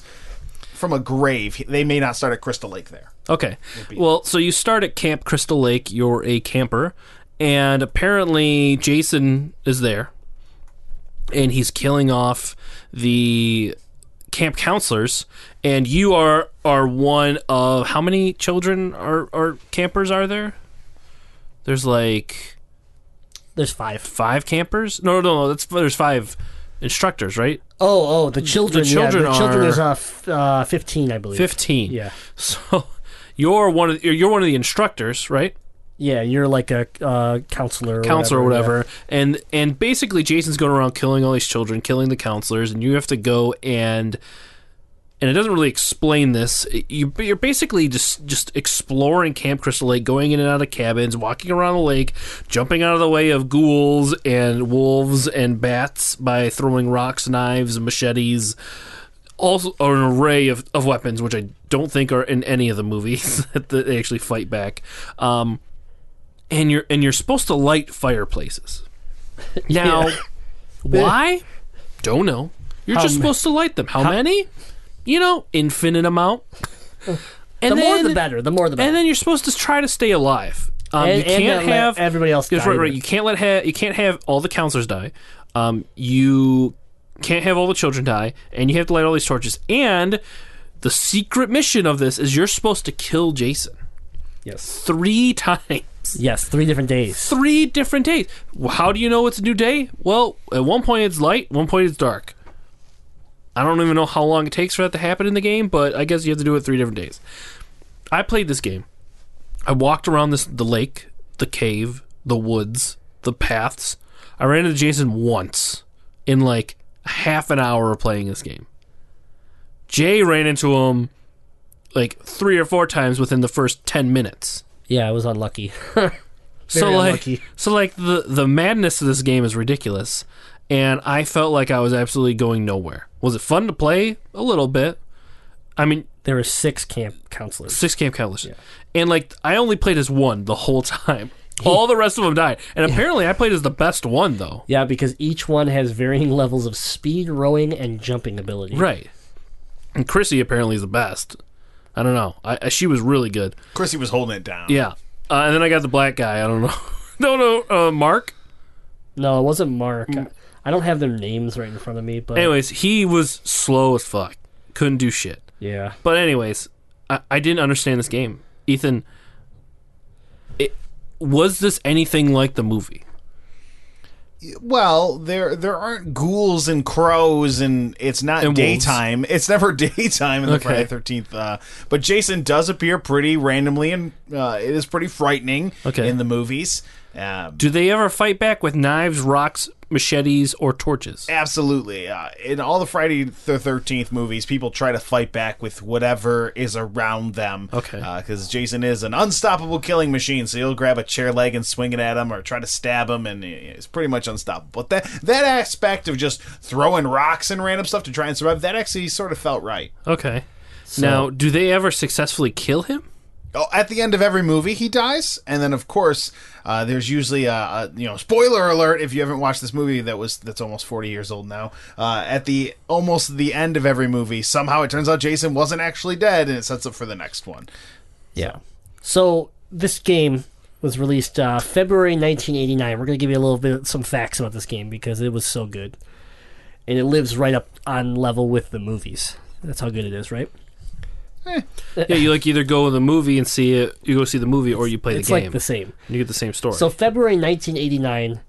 from a grave. They may not start at Crystal Lake there. Okay. Well, so you start at Camp Crystal Lake. You're a camper, and apparently Jason is there, and he's killing off the camp counselors. And you are are one of how many children are are campers are there? There's like There's five. five campers. No, no, no. That's there's five instructors, right? Oh, oh, the children. The children yeah, the children are- is uh, f- uh, fifteen, I believe. Fifteen. Yeah, So you're one of you're one of the instructors, right? Yeah. You're like a uh, counselor, or counselor or whatever. whatever. And and basically Jason's going around killing all these children, killing the counselors, and you have to go and and it doesn't really explain this. You you're basically just just exploring Camp Crystal Lake, going in and out of cabins, walking around the lake, jumping out of the way of ghouls and wolves and bats by throwing rocks, knives, machetes. Also, an array of, of weapons, which I don't think are in any of the movies that they actually fight back. Um, and you're and you're supposed to light fireplaces. Now, why? Don't know. You're How just ma- supposed to light them. How, many? You know, infinite amount. The And more then, the better. The more the better. And then you're supposed to try to stay alive. Um, And- you can't have everybody else That's die right, right. You can't let ha- you can't have all the counselors die. Um, you can't have all the children die, and you have to light all these torches. And the secret mission of this is you're supposed to kill Jason yes, three times. Yes. Three different days. three different days. How do you know it's a new day? Well, at one point it's light, one point it's dark. I don't even know how long it takes for that to happen in the game, but I guess you have to do it three different days. I played this game. I walked around this the lake, the cave, the woods, the paths. I ran into Jason once in like half an hour of playing this game. Jay ran into him like three or four times within the first ten minutes. Yeah, I was unlucky. so like, unlucky. so like the the madness of this game is ridiculous, and I felt like I was absolutely going nowhere. Was it fun to play? A little bit. I mean, There were six camp counselors. six camp countless, and like I only played as one the whole time. All the rest of them died, and apparently I played as the best one though. Yeah, because each one has varying levels of speed, rowing, and jumping ability. Right. And Crissy apparently is the best. I don't know. I, I she was really good. Crissy was holding it down. Yeah. Uh, and then I got the black guy. I don't know. no, no. Uh, Mark. No, it wasn't Mark. Mm. I don't have their names right in front of me, but Anyways, he was slow as fuck. Couldn't do shit. yeah. But anyways, I, I didn't understand this game. Ethan, it, was this anything like the movie? Well, there there aren't ghouls and crows, and it's not And wolves. daytime. It's never daytime in the Okay. Friday Thirteenth. Uh, but Jason does appear pretty randomly, and uh, it is pretty frightening Okay. in the movies. Um, Do they ever fight back with knives, rocks, machetes, or torches? Absolutely. Uh, in all the Friday the Thirteenth movies, people try to fight back with whatever is around them. Okay. Because Jason is an unstoppable killing machine, so he'll grab a chair leg and swing it at him, or try to stab him, and it's pretty much unstoppable. But that that aspect of just throwing rocks and random stuff to try and survive, that actually sort of felt right. Okay. now, do they ever successfully kill him? Oh, at the end of every movie, he dies, and then of course, uh, there's usually a, a you know spoiler alert if you haven't watched this movie that was that's almost 40 years old now. Uh, at the almost the end of every movie, somehow it turns out Jason wasn't actually dead, and it sets up for the next one. Yeah. So this game was released uh, February 1989. We're going to give you a little bit some facts about this game because it was so good, and it lives right up on level with the movies. That's how good it is, right? Yeah, you like either go to the movie and see it, you go see the movie, or you play It's the game. like the same. you get the same story. So February 1989,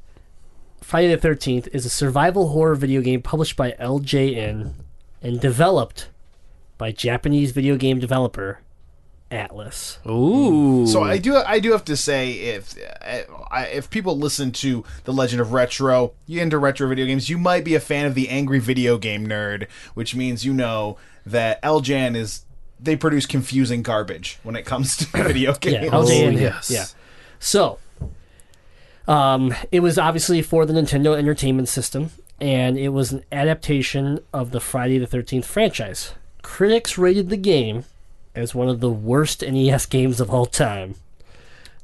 Friday the 13th is a survival horror video game published by LJN and developed by Japanese video game developer Atlus. Ooh. So I do I do have to say if uh, if people listen to the Legend of Retro, you into retro video games, you might be a fan of the Angry Video Game Nerd, which means you know that LJN is they produce confusing garbage when it comes to video games. Yeah, LJN. Oh, yes. Yeah. So, um, it was obviously for the Nintendo Entertainment System, and it was an adaptation of the Friday the 13th franchise. Critics rated the game as one of the worst NES games of all time.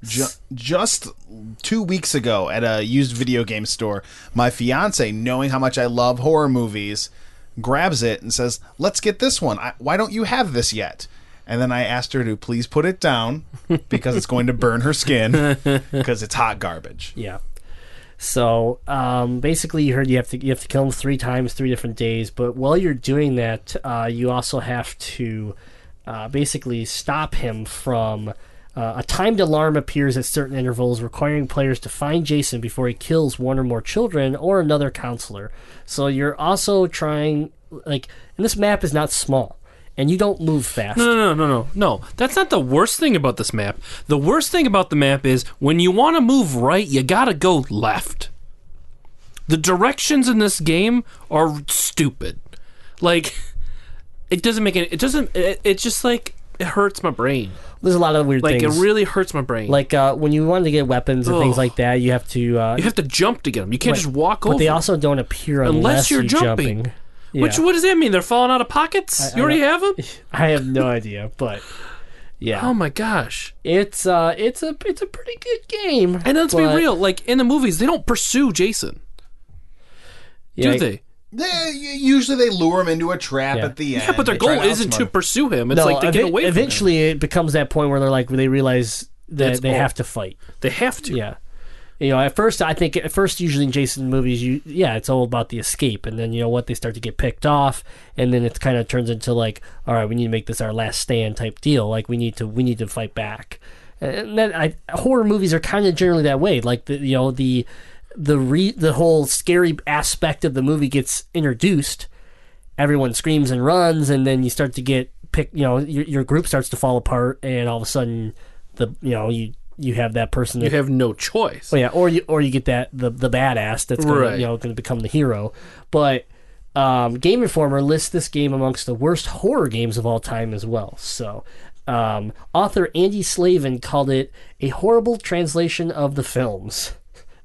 Ju- just two weeks ago at a used video game store, my fiance, knowing how much I love horror movies, grabs it and says, "Let's get this one. I, why don't you have this yet?" And then I asked her to please put it down because it's going to burn her skin because it's hot garbage. Yeah. So um, basically, you heard you have to you have to kill him three times, three different days. But while you're doing that, uh, you also have to uh, basically stop him from. Uh, a timed alarm appears at certain intervals, requiring players to find Jason before he kills one or more children or another counselor. So you're also trying, like, and this map is not small, and you don't move fast. No, no, no, no, no, no. That's not the worst thing about this map. The worst thing about the map is when you want to move right, you gotta go left. The directions in this game are stupid. Like, it doesn't make any. It doesn't. It, it's just like it hurts my brain. There's a lot of weird Like things. it really hurts my brain. like uh, when you want to get weapons and things like that, you have to. Uh, you have to jump to get them. You can't Right. just walk but over. they also don't appear unless, Unless you're jumping. jumping. Yeah. Which what does that mean? They're falling out of pockets. I- you I already have them. I have no idea, but yeah, Oh my gosh! it's uh, it's a it's a pretty good game. And let's but- be real. Like in the movies, they don't pursue Jason, Yeah, do they? They, usually they lure him into a trap Yeah. at the end. Yeah, but their They try goal isn't outsmart to pursue him. It's No, like to get evi- away. From him. eventually it becomes that point where they're like they realize that It's they all- have to fight. they have to. Yeah. You know, at first, I think at first, usually in Jason movies, you yeah, it's all about the escape, and then you know what they start to get picked off, and then it kind of turns into like, all right, we need to make this our last stand type deal. Like we need to we need to fight back, and then I, horror movies are kind of generally that way. Like the you know the the re, the whole scary aspect of the movie gets introduced, everyone screams and runs, and then you start to get pick. You know, your, your group starts to fall apart, and all of a sudden, the you know you you have that person You have no choice. Oh yeah, or you or you get that the the badass that's gonna, Right. you know going to become the hero. But um, Game Informer lists this game amongst the worst horror games of all time as well. So Um, author Andy Slaven called it a horrible translation of the films.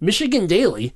Michigan Daily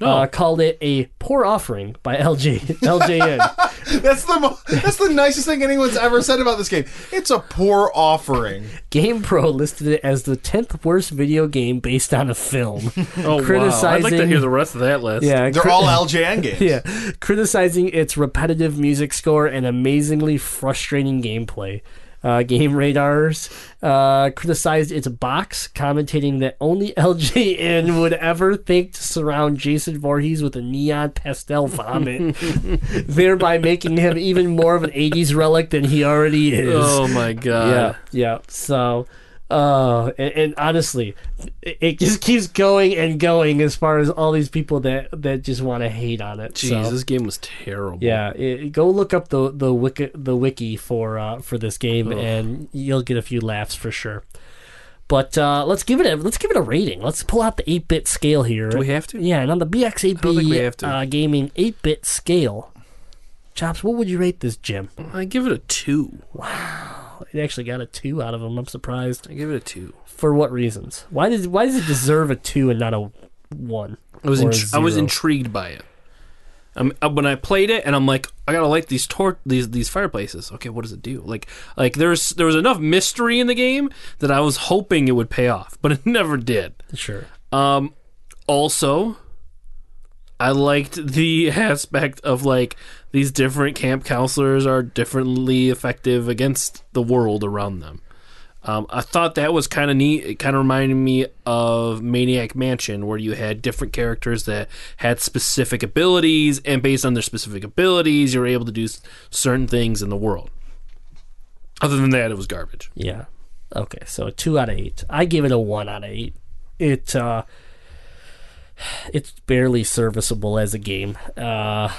uh, Oh. called it a poor offering by LJ LJN. That's the mo- that's the nicest thing anyone's ever said about this game. It's a poor offering. GamePro listed it as the tenth worst video game based on a film. Oh wow! I'd like to Criticizing- hear the rest of that list. yeah, They're cri- all LJN games. yeah, criticizing its repetitive music score and amazingly frustrating gameplay. Uh, Game Radars uh, criticized its box, commentating that only LJN would ever think to surround Jason Voorhees with a neon pastel vomit, thereby making him even more of an 80s relic than he already is. Oh my god. Yeah, yeah. So, uh, and, and honestly, it, it just keeps going and going as far as all these people that that just want to hate on it. Jeez, so, this game was terrible. yeah, it, go look up the the wiki the wiki for uh, for this game, and you'll get a few laughs for sure. But uh, let's give it a let's give it a rating. Let's pull out the eight bit scale here. Do we have to? Yeah, and on the don't think we BX8B have to. uh, gaming eight bit scale, chops. What would you rate this, Jim? I give it a two. It actually got a two out of him. I'm surprised. I give it a two. For what reasons? Why does why does it deserve a two and not a one? I was a I was intrigued by it. Um, when I played it, and I'm like, I gotta light these tor- these these fireplaces. Okay, what does it do? Like, like there's there was enough mystery in the game that I was hoping it would pay off, but it never did. Sure. Um, also, I liked the aspect of like these different camp counselors are differently effective against the world around them. Um, I thought that was kind of neat. It kind of reminded me of Maniac Mansion, where you had different characters that had specific abilities, and based on their specific abilities, you were able to do certain things in the world. Other than that, it was garbage. Yeah. Okay, so a two out of eight. I give it a one out of eight. It uh, it's barely serviceable as a game. Uh,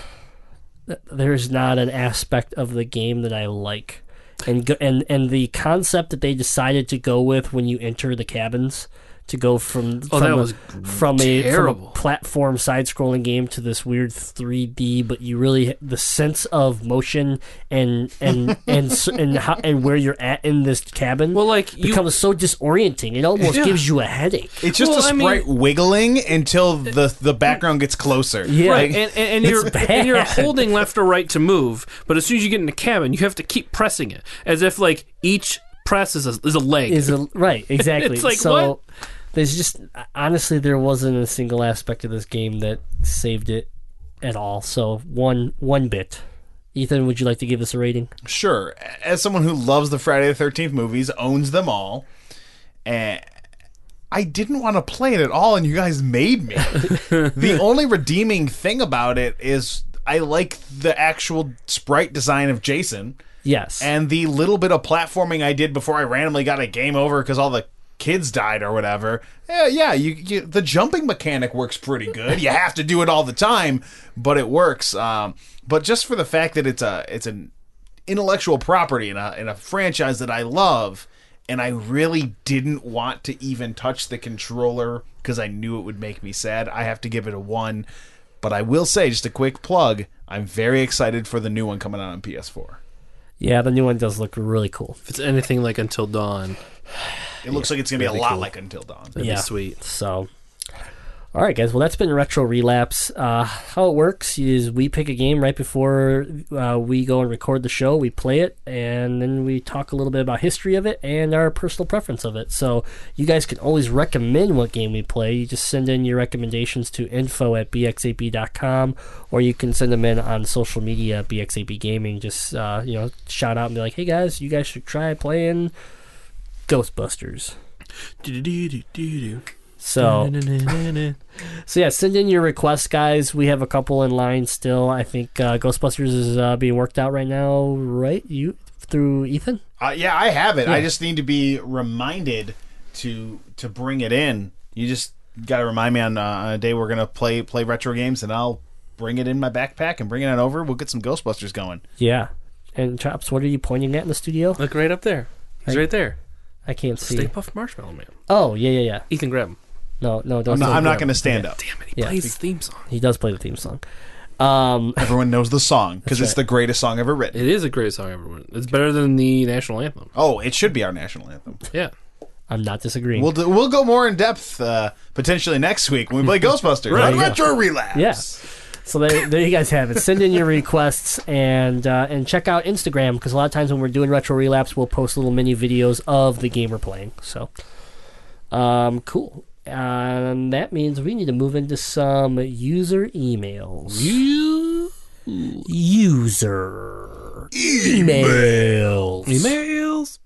there's not an aspect of the game that I like, and and and the concept that they decided to go with when you enter the cabins to go from Oh, from, that a, was from a from a platform side-scrolling game to this weird 3D, but you really the sense of motion and and and s- and how, and where you're at in this cabin Well, like you, becomes so disorienting. It almost Yeah. gives you a headache. It's just Well, a I mean- sprite wiggling until the the background gets closer. Yeah. Right, and, and, and you're bad. and you're holding left or right to move, but as soon as you get in the cabin, you have to keep pressing it, as if like each press is a, is a leg. Is a, right exactly. It's like, so what? There's just honestly there wasn't a single aspect of this game that saved it at all. So one one bit. Ethan, would you like to give this a rating? Sure. As someone who loves the Friday the Thirteenth movies, owns them all, and I didn't want to play it at all, and you guys made me. the only redeeming thing about it is I like the actual sprite design of Jason. Yes. and the little bit of platforming I did before I randomly got a game over because all the kids died or whatever. Yeah, yeah, you, you the jumping mechanic works pretty good. You have to do it all the time, but it works. Um, but just for the fact that it's a it's an intellectual property in a in a franchise that I love. And I really didn't want to even touch the controller because I knew it would make me sad. I have to give it a one. But I will say, just a quick plug, I'm very excited for the new one coming out on PS4. yeah, the new one does look really cool. if it's anything like Until Dawn, It looks like it's going to be a lot cool. like Until Dawn. that'd Yeah. be sweet. So, all right, guys. Well, that's been Retro Relapse. Uh, how it works is we pick a game right before uh, we go and record the show. We play it, and then we talk a little bit about history of it and our personal preference of it. So, you guys can always recommend what game we play. You just send in your recommendations to info at bxap.com, or you can send them in on social media, bxap gaming. Just uh, you know, shout out and be like, "Hey guys, you guys should try playing Ghostbusters." So. So yeah, send in your requests, guys. We have a couple in line still. I think uh, Ghostbusters is uh, being worked out right now, right? You through Ethan? Uh, yeah, I have it. I just need to be reminded to to bring it in. You just got to remind me on, uh, on a day we're gonna play play retro games, and I'll bring it in my backpack and bring it on over. We'll get some Ghostbusters going. Yeah. And Chops, what are you pointing at in the studio? Look right up there. He's Hey. right there. I can't see. Stay Puft Marshmallow Man. Oh yeah, yeah, yeah. Ethan, grab him. No, no, don't. I'm not, I'm not going to him. stand up. Damn it, he Yeah. plays his theme song. He does play the theme song. Um, Everyone knows the song because it's right. the greatest song ever written. It is a great song, everyone. It's better than the national anthem. Oh, it should be our national anthem. Yeah. I'm not disagreeing. We'll do, we'll go more in depth uh, potentially next week when we play Ghostbusters Right. on Retro Relapse. Yeah. So there, there you guys have it. Send in your requests and uh, and check out Instagram because a lot of times when we're doing retro relapse, we'll post little mini videos of the game we're playing. So, um, cool. And that means we need to move into some user emails. You User emails. emails.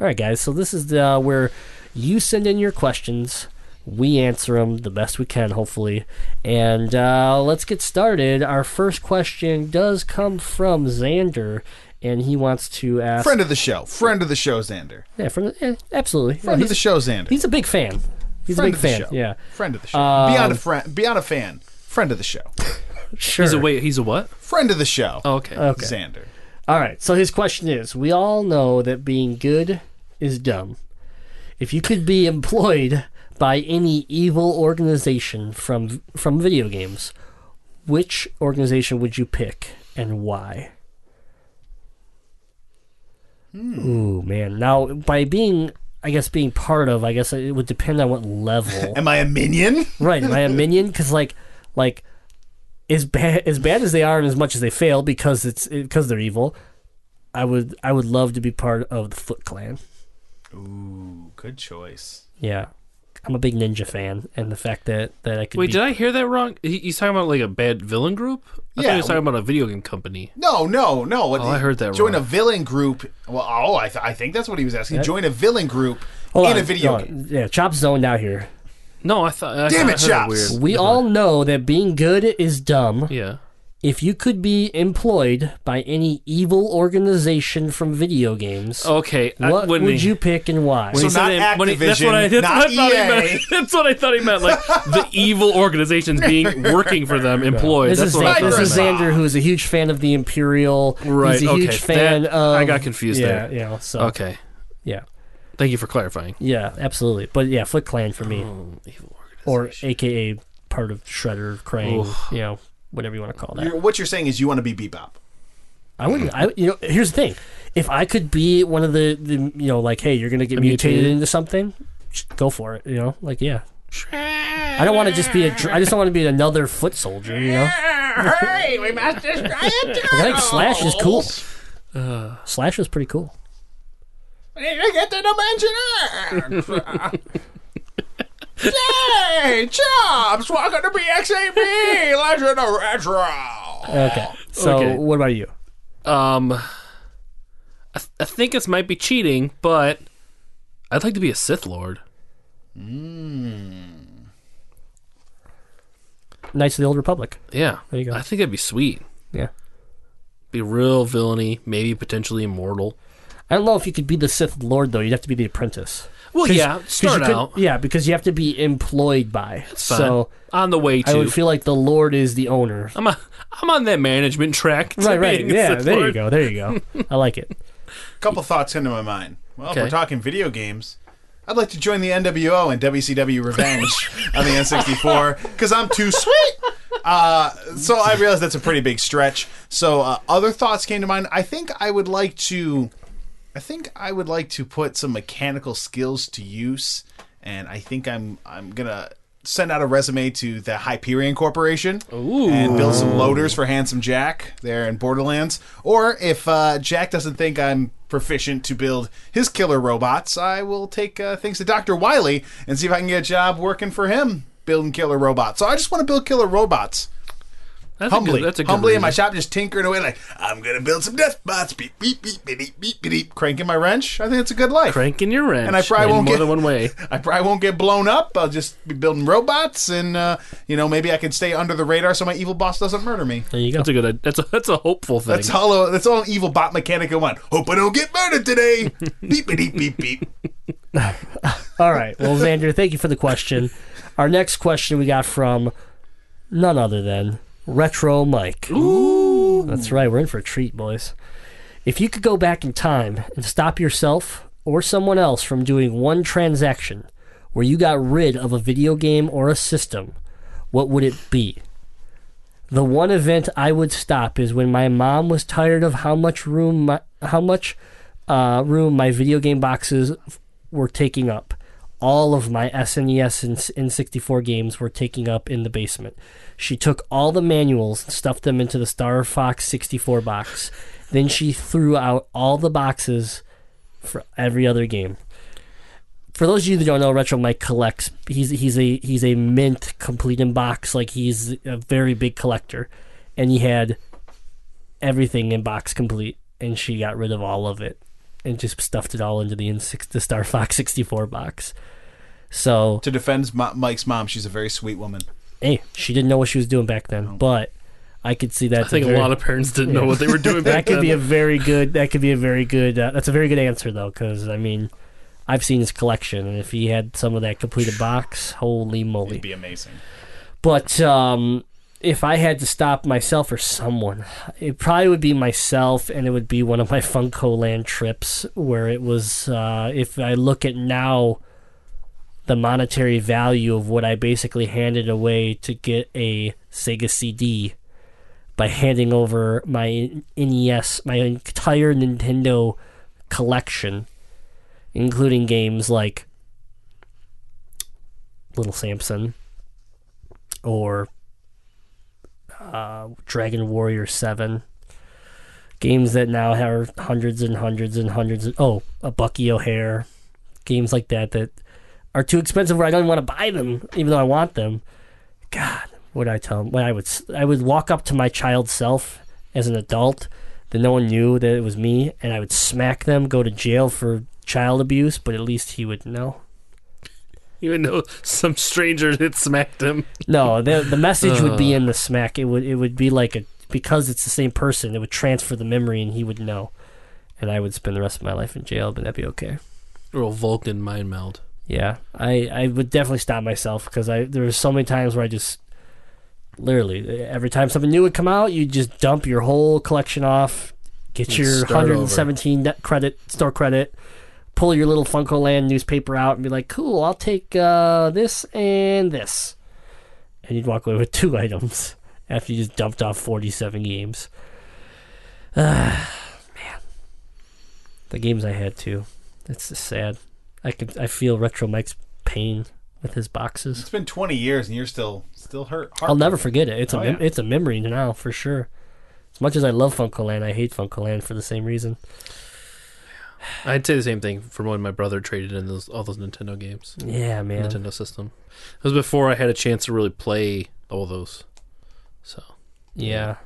All right, guys. So this is the, uh, where you send in your questions. We answer them the best we can, hopefully. And uh, let's get started. Our first question does come from Xander, and he wants to ask. Friend of the show. Friend of the show, Xander. yeah, from yeah, absolutely. Yeah, Friend of the show, Xander. he's a big fan. He's Friend a big of the fan. show. Yeah, Friend of the show. Um, beyond a friend. Beyond a fan. Friend of the show. sure. He's a wait. He's a what? Friend of the show. Oh, okay. Okay. Xander. All right. So his question is: We all know that being good is dumb. If you could be employed by any evil organization from from video games, which organization would you pick and why? Hmm. Ooh man! Now by being, I guess being part of, I guess it would depend on what level. Am I a minion? right? Am I a minion? Because like, like, as bad as bad as they are, and as much as they fail because it's because they're evil, I would I would love to be part of the Foot Clan. Ooh, good choice. Yeah, I'm a big ninja fan, and the fact that that I could Wait, be, did I hear that wrong? He, he's talking about like a bad villain group. I Yeah. thought he was talking about a video game company. No, no, no. Oh, I heard that Join wrong. a villain group. Well, oh, I, th- I think that's what he was asking. Yeah. Join a villain group Hold in on, a video hold game. Yeah, Chop's zoned out here. No, I thought. I Damn thought it, I heard Chops. weird. We all know that being good is dumb. Yeah. If you could be employed by any evil organization from video games, Okay. I- what when would he- you pick and why? when So he said not it- when he- that's Activision, what I, that's not what I thought he EA. meant. That's what I thought he meant. Like the evil organizations being working for them, employed. This that's is, what I thought this is meant. Xander, who is a huge fan of the Imperial. Right, He's a huge okay, fan that- of. I got confused yeah, there. You know, so Okay. yeah, Thank you for clarifying. yeah, absolutely. But yeah, Foot Clan for me, Oh, evil organization. or. AKA part of Shredder, Krang, Oof. you know, whatever you want to call that. You're, what you're saying is you want to be Bebop. I wouldn't. I you know, here's the thing: if I could be one of the, the you know, like, hey, you're gonna get mutated mutated? into something, just go for it. You know, like, yeah. I don't want to just be a. I just don't want to be another foot soldier. You know, hey, we must destroy it. I think Slash is cool. Uh, Slash is pretty cool. Get the dimension. Yay! Chops! Welcome to BXAB Legend of Retro. Okay. So, Okay. what about you? um, I, th- I think this might be cheating, but I'd like to be a Sith Lord. Knights of the Old Republic. Yeah. There you go. I think that'd be sweet. Yeah. Be real villainy, maybe potentially immortal. I don't know if you could be the Sith Lord though. You'd have to be the apprentice. Well, yeah, start you could- out. Yeah, because you have to be employed by. Fine. So on the way to, I would feel like the Lord is the owner. I'm a, I'm on that management track. to Right, right. being Yeah, Sith there you go. There you go. I like it. A couple thoughts into my mind. Well, if we're talking video games, I'd like to join the NWO and WCW Revenge on the N64 because I'm too sweet. Uh, so I realize that's a pretty big stretch. So uh, other thoughts came to mind. I think I would like to. I think I would like to put some mechanical skills to use, and I think I'm I'm gonna send out a resume to the Hyperion Corporation and build some loaders for Handsome Jack there in Borderlands. Or if uh, Jack doesn't think I'm proficient to build his killer robots, I will take uh, things to Dr. Wily and see if I can get a job working for him building killer robots. So I just want to build killer robots. That's humbly, A good, that's a good humbly in my shop, just tinkering away like I'm gonna build some death bots. Beep beep beep beep beep beep beep. beep. Cranking my wrench. I think it's a good life. Cranking your wrench. And I probably in won't more get- than one way. I probably won't get blown up. I'll just be building robots, and uh, you know maybe I can stay under the radar so my evil boss doesn't murder me. There you go. That's a good. That's a that's a hopeful thing. That's all. That's all an evil bot mechanic I want. Hope I don't get murdered today. beep beep beep beep. All right. Well, Xander, thank you for the question. Our next question we got from none other than Retro Mike. Ooh. That's right. We're in for a treat, boys. If you could go back in time and stop yourself or someone else from doing one transaction where you got rid of a video game or a system, what would it be? The one event I would stop is when my mom was tired of how much room my, how much uh, room my video game boxes were taking up. All of my SNES and s- N64 games were taking up in the basement. She took all the manuals and stuffed them into the Star Fox 64 box. Then she threw out all the boxes for every other game. For those of you that don't know, Retro Mike collects. He's he's a he's a mint complete in box. Like he's a very big collector, and he had everything in box complete, and she got rid of all of it and just stuffed it all into the N6 the Star Fox 64 box. So To defend Mike's mom, she's a very sweet woman. Hey, she didn't know what she was doing back then, but I could see that. I think a lot of parents didn't know what they were doing that could then. be a very good. That could be a very good. Uh, that's a very good answer though, because I mean, I've seen his collection, and if he had some of that completed box, holy moly! It'd be amazing. But um, if I had to stop myself or someone, it probably would be myself, and it would be one of my FuncoLand trips where it was. Uh, if I look at now, the monetary value of what I basically handed away to get a Sega CD by handing over my NES, my entire Nintendo collection, including games like Little Samson or uh, Dragon Warrior 7. Games that now have hundreds and hundreds and hundreds of. Oh, a Bucky O'Hare. Games like that that are too expensive where I don't even want to buy them, even though I want them. God, what I tell them? When I would, I would walk up to my child self as an adult that no one knew that it was me, and I would smack them, go to jail for child abuse, but at least he would know. Even though some stranger had smacked him. No, the the message would be in the smack. It would it would be like a because it's the same person. It would transfer the memory, and he would know, and I would spend the rest of my life in jail, but that'd be okay. Or a Vulcan mind meld. Yeah, I I would definitely stop myself because I there was so many times where I just literally every time something new would come out, you just dump your whole collection off, get You your start over. 117 net credit store credit, pull your little FuncoLand newspaper out, and be like, "Cool, I'll take uh, this and this," and you'd walk away with two items after you just dumped off 47 games. Ah, man, the games I had too. That's just sad. I can I feel Retro Mike's pain with his boxes. It's been 20 years and you're still still hurt. I'll never forget it. It's a Oh, mem- yeah. it's a memory now for sure. As much as I love FuncoLand, I hate FuncoLand for the same reason. I'd say the same thing from when my brother traded in those all those Nintendo games, Yeah, man. Nintendo system. It was before I had a chance to really play all those. So Yeah.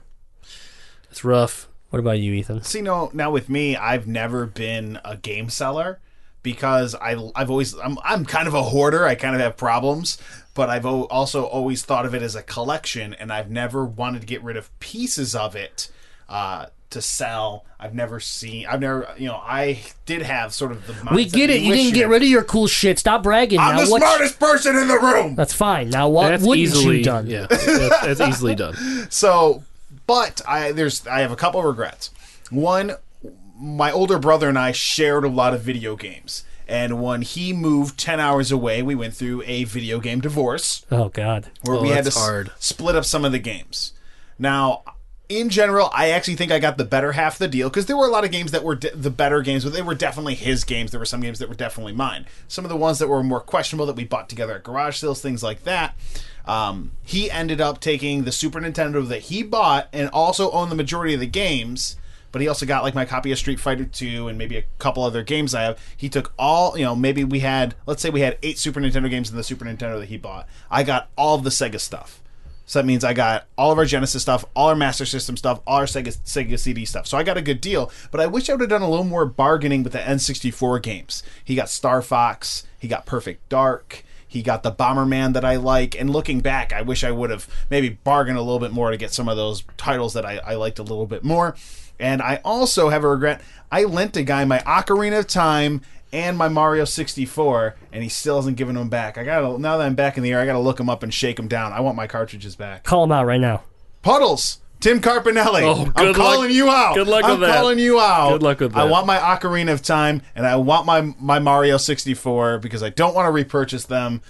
it's rough. What about you, Ethan? See, no, now with me, I've never been a game seller because I, I've always, I'm, I'm kind of a hoarder. I kind of have problems, but I've o- also always thought of it as a collection, and I've never wanted to get rid of pieces of it uh, to sell. I've never seen, I've never, you know, I did have sort of the. We get it. You didn't get rid of your cool shit. Stop bragging. I'm now the what? smartest person in the room. That's fine. Now what That's wouldn't easily you done? Yeah, that's, that's easily done. So, but I there's I have a couple regrets. One, my older brother and I shared a lot of video games, and when he moved ten hours away, we went through a video game divorce Oh God. where Oh, we had to that's s- split up some of the games. Now, in general, I actually think I got the better half of the deal because there were a lot of games that were de- the better games, but they were definitely his games. There were some games that were definitely mine. Some of the ones that were more questionable that we bought together at garage sales, things like that. Um, he ended up taking the Super Nintendo that he bought and also owned the majority of the games. But he also got like my copy of Street Fighter 2 and maybe a couple other games I have. He took all, you know, maybe we had, let's say we had eight Super Nintendo games in the Super Nintendo that he bought. I got all of the Sega stuff. So that means I got all of our Genesis stuff, all our Master System stuff, all our Sega, Sega CD stuff. So I got a good deal, but I wish I would have done a little more bargaining with the N64 games. He got Star Fox, he got Perfect Dark, he got the Bomberman that I like. And looking back, I wish I would have maybe bargained a little bit more to get some of those titles that I, I liked a little bit more. And I also have a regret. I lent a guy my Ocarina of Time and my Mario 64, and he still hasn't given them back. I gotta now that I'm back in the air, I gotta look him up and shake him down. I want my cartridges back. Call him out right now. Puddles. Tim Carpinelli. Oh, good I'm good calling luck- you out. good luck I'm with that. calling you out. Good luck with that. I want my Ocarina of Time and I want my my Mario 64 because I don't want to repurchase them.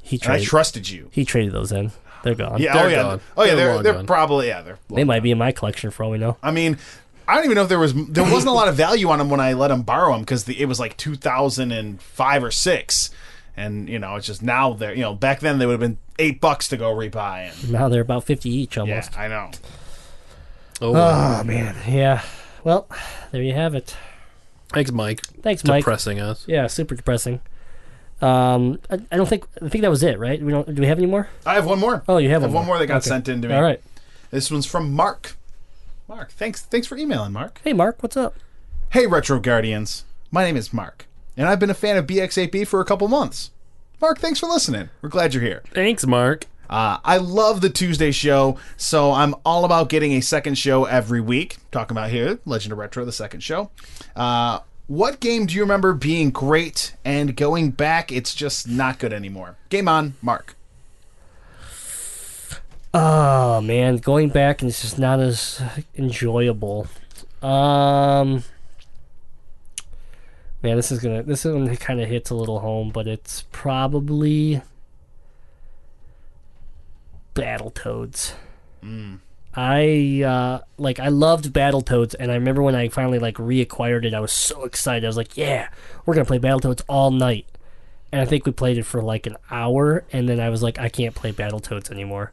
He And I trusted you. he traded those in. They're gone. Yeah, They're oh yeah, gone. oh yeah. They're They're they're probably yeah. They're They might be in my collection for all we know. I mean, I don't even know if there was there wasn't a lot of value on them when I let them borrow them because the, it was like 2005 or six, and you know it's just now they're you know back then they would have been eight bucks to go rebuy. And, Now they're about 50 each yeah, almost. I know. Oh, wow. Oh, man. Yeah. Well, there you have it. thanks, Mike. Thanks, Mike. Depressing us. Yeah, super depressing. Um, I, I don't think I think that was it, right? We don't. Do we have any more? I have one more. Oh, you have I have one one more. more that got Okay. sent in to me. All right. This one's from Mark. Mark, thanks thanks for emailing, Mark. Hey, Mark, what's up? Hey, Retro Guardians. My name is Mark, and I've been a fan of BXAP for a couple months. Mark, thanks for listening. We're glad you're here. Thanks, Mark. Uh, I love the Tuesday show, so I'm all about getting a second show every week. Talking about here, Legend of Retro, the second show. Uh, what game do you remember being great and going back, it's just not good anymore? Game on, Mark. Oh man, going back and it's just not as enjoyable. Um, man, this is gonna this one kind of hits a little home, but it's probably Battletoads. I uh, like I loved Battletoads, and I remember when I finally like reacquired it, I was so excited. I was like, "Yeah, we're gonna play Battletoads all night." And I think we played it for like an hour, and then I was like, "I can't play Battletoads anymore."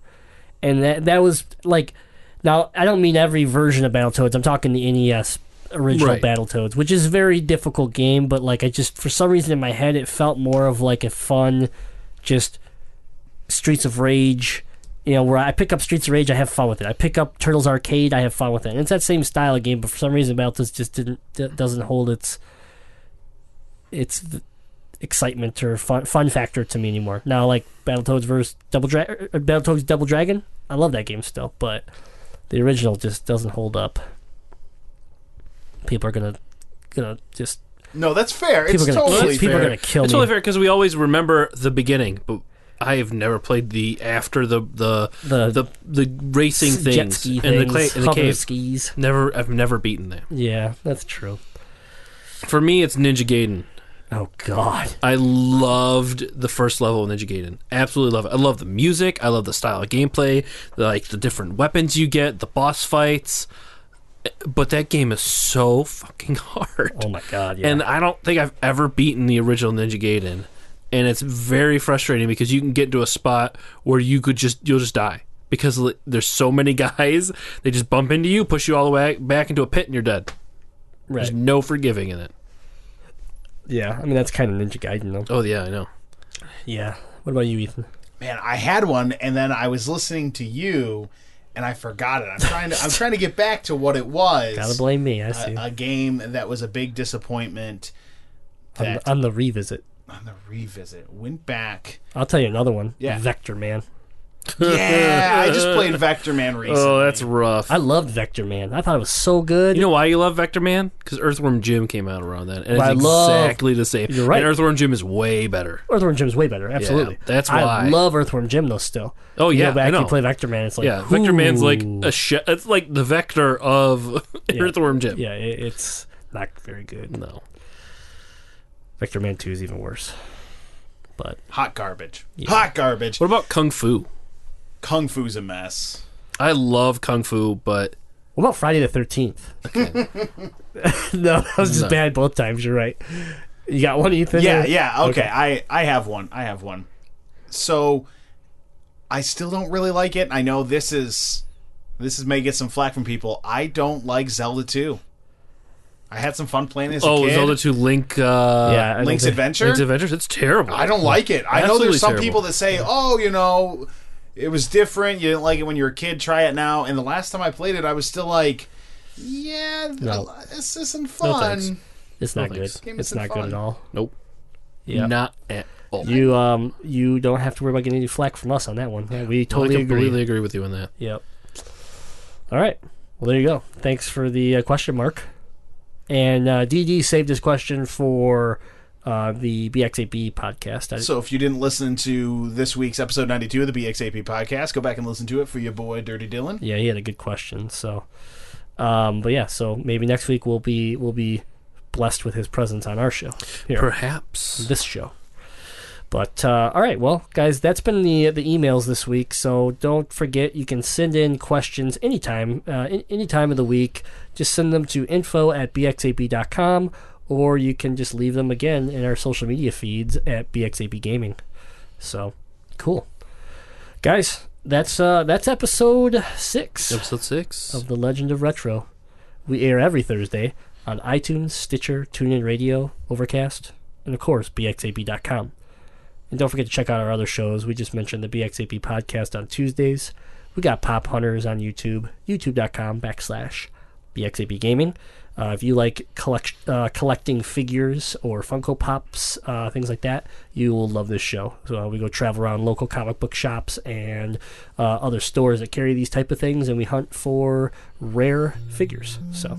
And that that was like, now I don't mean every version of Battletoads. I'm talking the NES original Right. Battletoads, which is a very difficult game, but like I just for some reason in my head it felt more of like a fun, just Streets of Rage. You know, where I pick up Streets of Rage, I have fun with it. I pick up Turtles Arcade, I have fun with it. And it's that same style of game, but for some reason, Battletoads just didn't d- doesn't hold its its excitement or fun fun factor to me anymore. Now, like Battletoads versus Double Dra- uh, Battletoads Double Dragon, I love that game still, but the original just doesn't hold up. People are gonna gonna just No, that's fair. people it's are gonna totally people fair. are gonna kill It's me. It's totally fair because we always remember the beginning, but I have never played the after the the The- the the racing things Jet ski in the, things, cla- in the hover cave. skis. Never, I've never beaten them. Yeah, that's true. For me, it's Ninja Gaiden. Oh God. I loved the first level of Ninja Gaiden. Absolutely love it. I love the music. I love the style of gameplay, the, like the different weapons you get, the boss fights. But that game is so fucking hard. Oh my God. Yeah. And I don't think I've ever beaten the original Ninja Gaiden. And it's very frustrating because you can get to a spot where you could just you'll just die because there's so many guys. They just bump into you, push you all the way back into a pit, and you're dead. right. There's no forgiving in it. Yeah. I mean, that's kind of Ninja Gaiden, though. Oh yeah, I know. Yeah. What about you, Ethan? Man, I had one, and then I was listening to you, and I forgot it. I'm trying to I'm trying to get back to what it was. Gotta blame me. I see. a, a game that was a big disappointment. on, That the, on the revisit. on the revisit went back. I'll tell you another one. Yeah. Vectorman. Yeah, I just played Vectorman recently. Oh, that's rough. I loved Vectorman. I thought it was so good. you know why you love Vectorman? Because Earthworm Jim came out around that, and But I it's love- exactly the same. You're right. And Earthworm Jim is way better. Earthworm Jim's way better. Absolutely. that's why. I love Earthworm Jim though. Still. Oh You yeah, go back I know. and play Vectorman. It's like yeah, Vectorman's like ooh. a sh- It's like the Vector of Earthworm Jim. Yeah, it, it's not very good. No. Vectorman Two is even worse. But hot garbage. Hot garbage. What about Kung Fu? Kung Fu's a mess. I love Kung Fu, but what about Friday the Thirteenth? no, that was just No. bad both times. You're right. You got one, Ethan? Yeah, or- yeah. Okay, I I have one. I have one. So I still don't really like it. I know this is this is may get some flack from people. I don't like Zelda 2. I had some fun playing as a oh, kid. Zelda 2 Link uh Yeah, I don't Link's think- Adventure. Link's Adventures, it's terrible. I don't like it. I know Absolutely there's some terrible. people that say, "Oh, you know, it was different. You didn't like it when you were a kid. Try it now." And the last time I played it, I was still like, "Yeah, No. this isn't fun." thanks. It's No not good. It's isn't not good at all. Nope. Yeah. Not at all. You um you don't have to worry about getting any flack from us on that one. Yeah, we totally I agree. completely agree with you on that. Yep. All right. Well, there you go. Thanks for the uh, question mark. And uh, DD saved his question for uh, the BXAP podcast. I, So if you didn't listen to this week's episode 92 of the BXAP podcast, go back and listen to it for your boy Dirty Dylan. yeah, he had a good question. So, um, but yeah, so maybe next week we'll be we'll be blessed with his presence on our show here, Perhaps. this show. But uh, all right, well, guys, that's been the the emails this week. So don't forget, you can send in questions anytime, uh, in, any time of the week. Just send them to info at bxap.com, or you can just leave them again in our social media feeds at bxap gaming. So cool, guys. That's uh, that's episode six Episode six. of The Legend of Retro. We air every Thursday on iTunes, Stitcher, TuneIn Radio, Overcast, and of course, bxap.com. And don't forget to check out our other shows. We just mentioned the BXAP podcast on Tuesdays. We got Pop Hunters on YouTube, youtube.com backslash BXAP Gaming. Uh, if you like collect, uh, collecting figures or Funko Pops, uh, things like that, you will love this show. So uh, we go travel around local comic book shops and uh, other stores that carry these type of things, and we hunt for rare figures. So,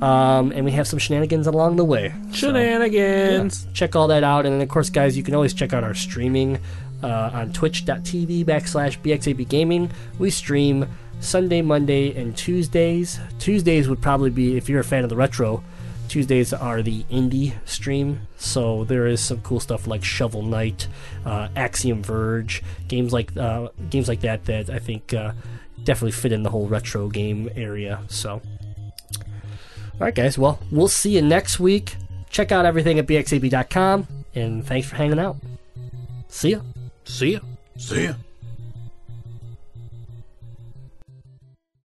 um, and we have some shenanigans along the way. So- Shenanigans. check all that out. And then, of course, guys, you can always check out our streaming uh, on twitch.tv backslash BXAP Gaming. We stream Sunday, Monday, and Tuesdays. Tuesdays would probably be, if you're a fan of the retro, Tuesdays are the indie stream. So there is some cool stuff like Shovel Knight, uh, Axiom Verge, games like uh, games like that that I think uh, definitely fit in the whole retro game area. So. All right, guys. Well, we'll see you next week. Check out everything at bxap.com, and thanks for hanging out. See ya. See ya. See ya.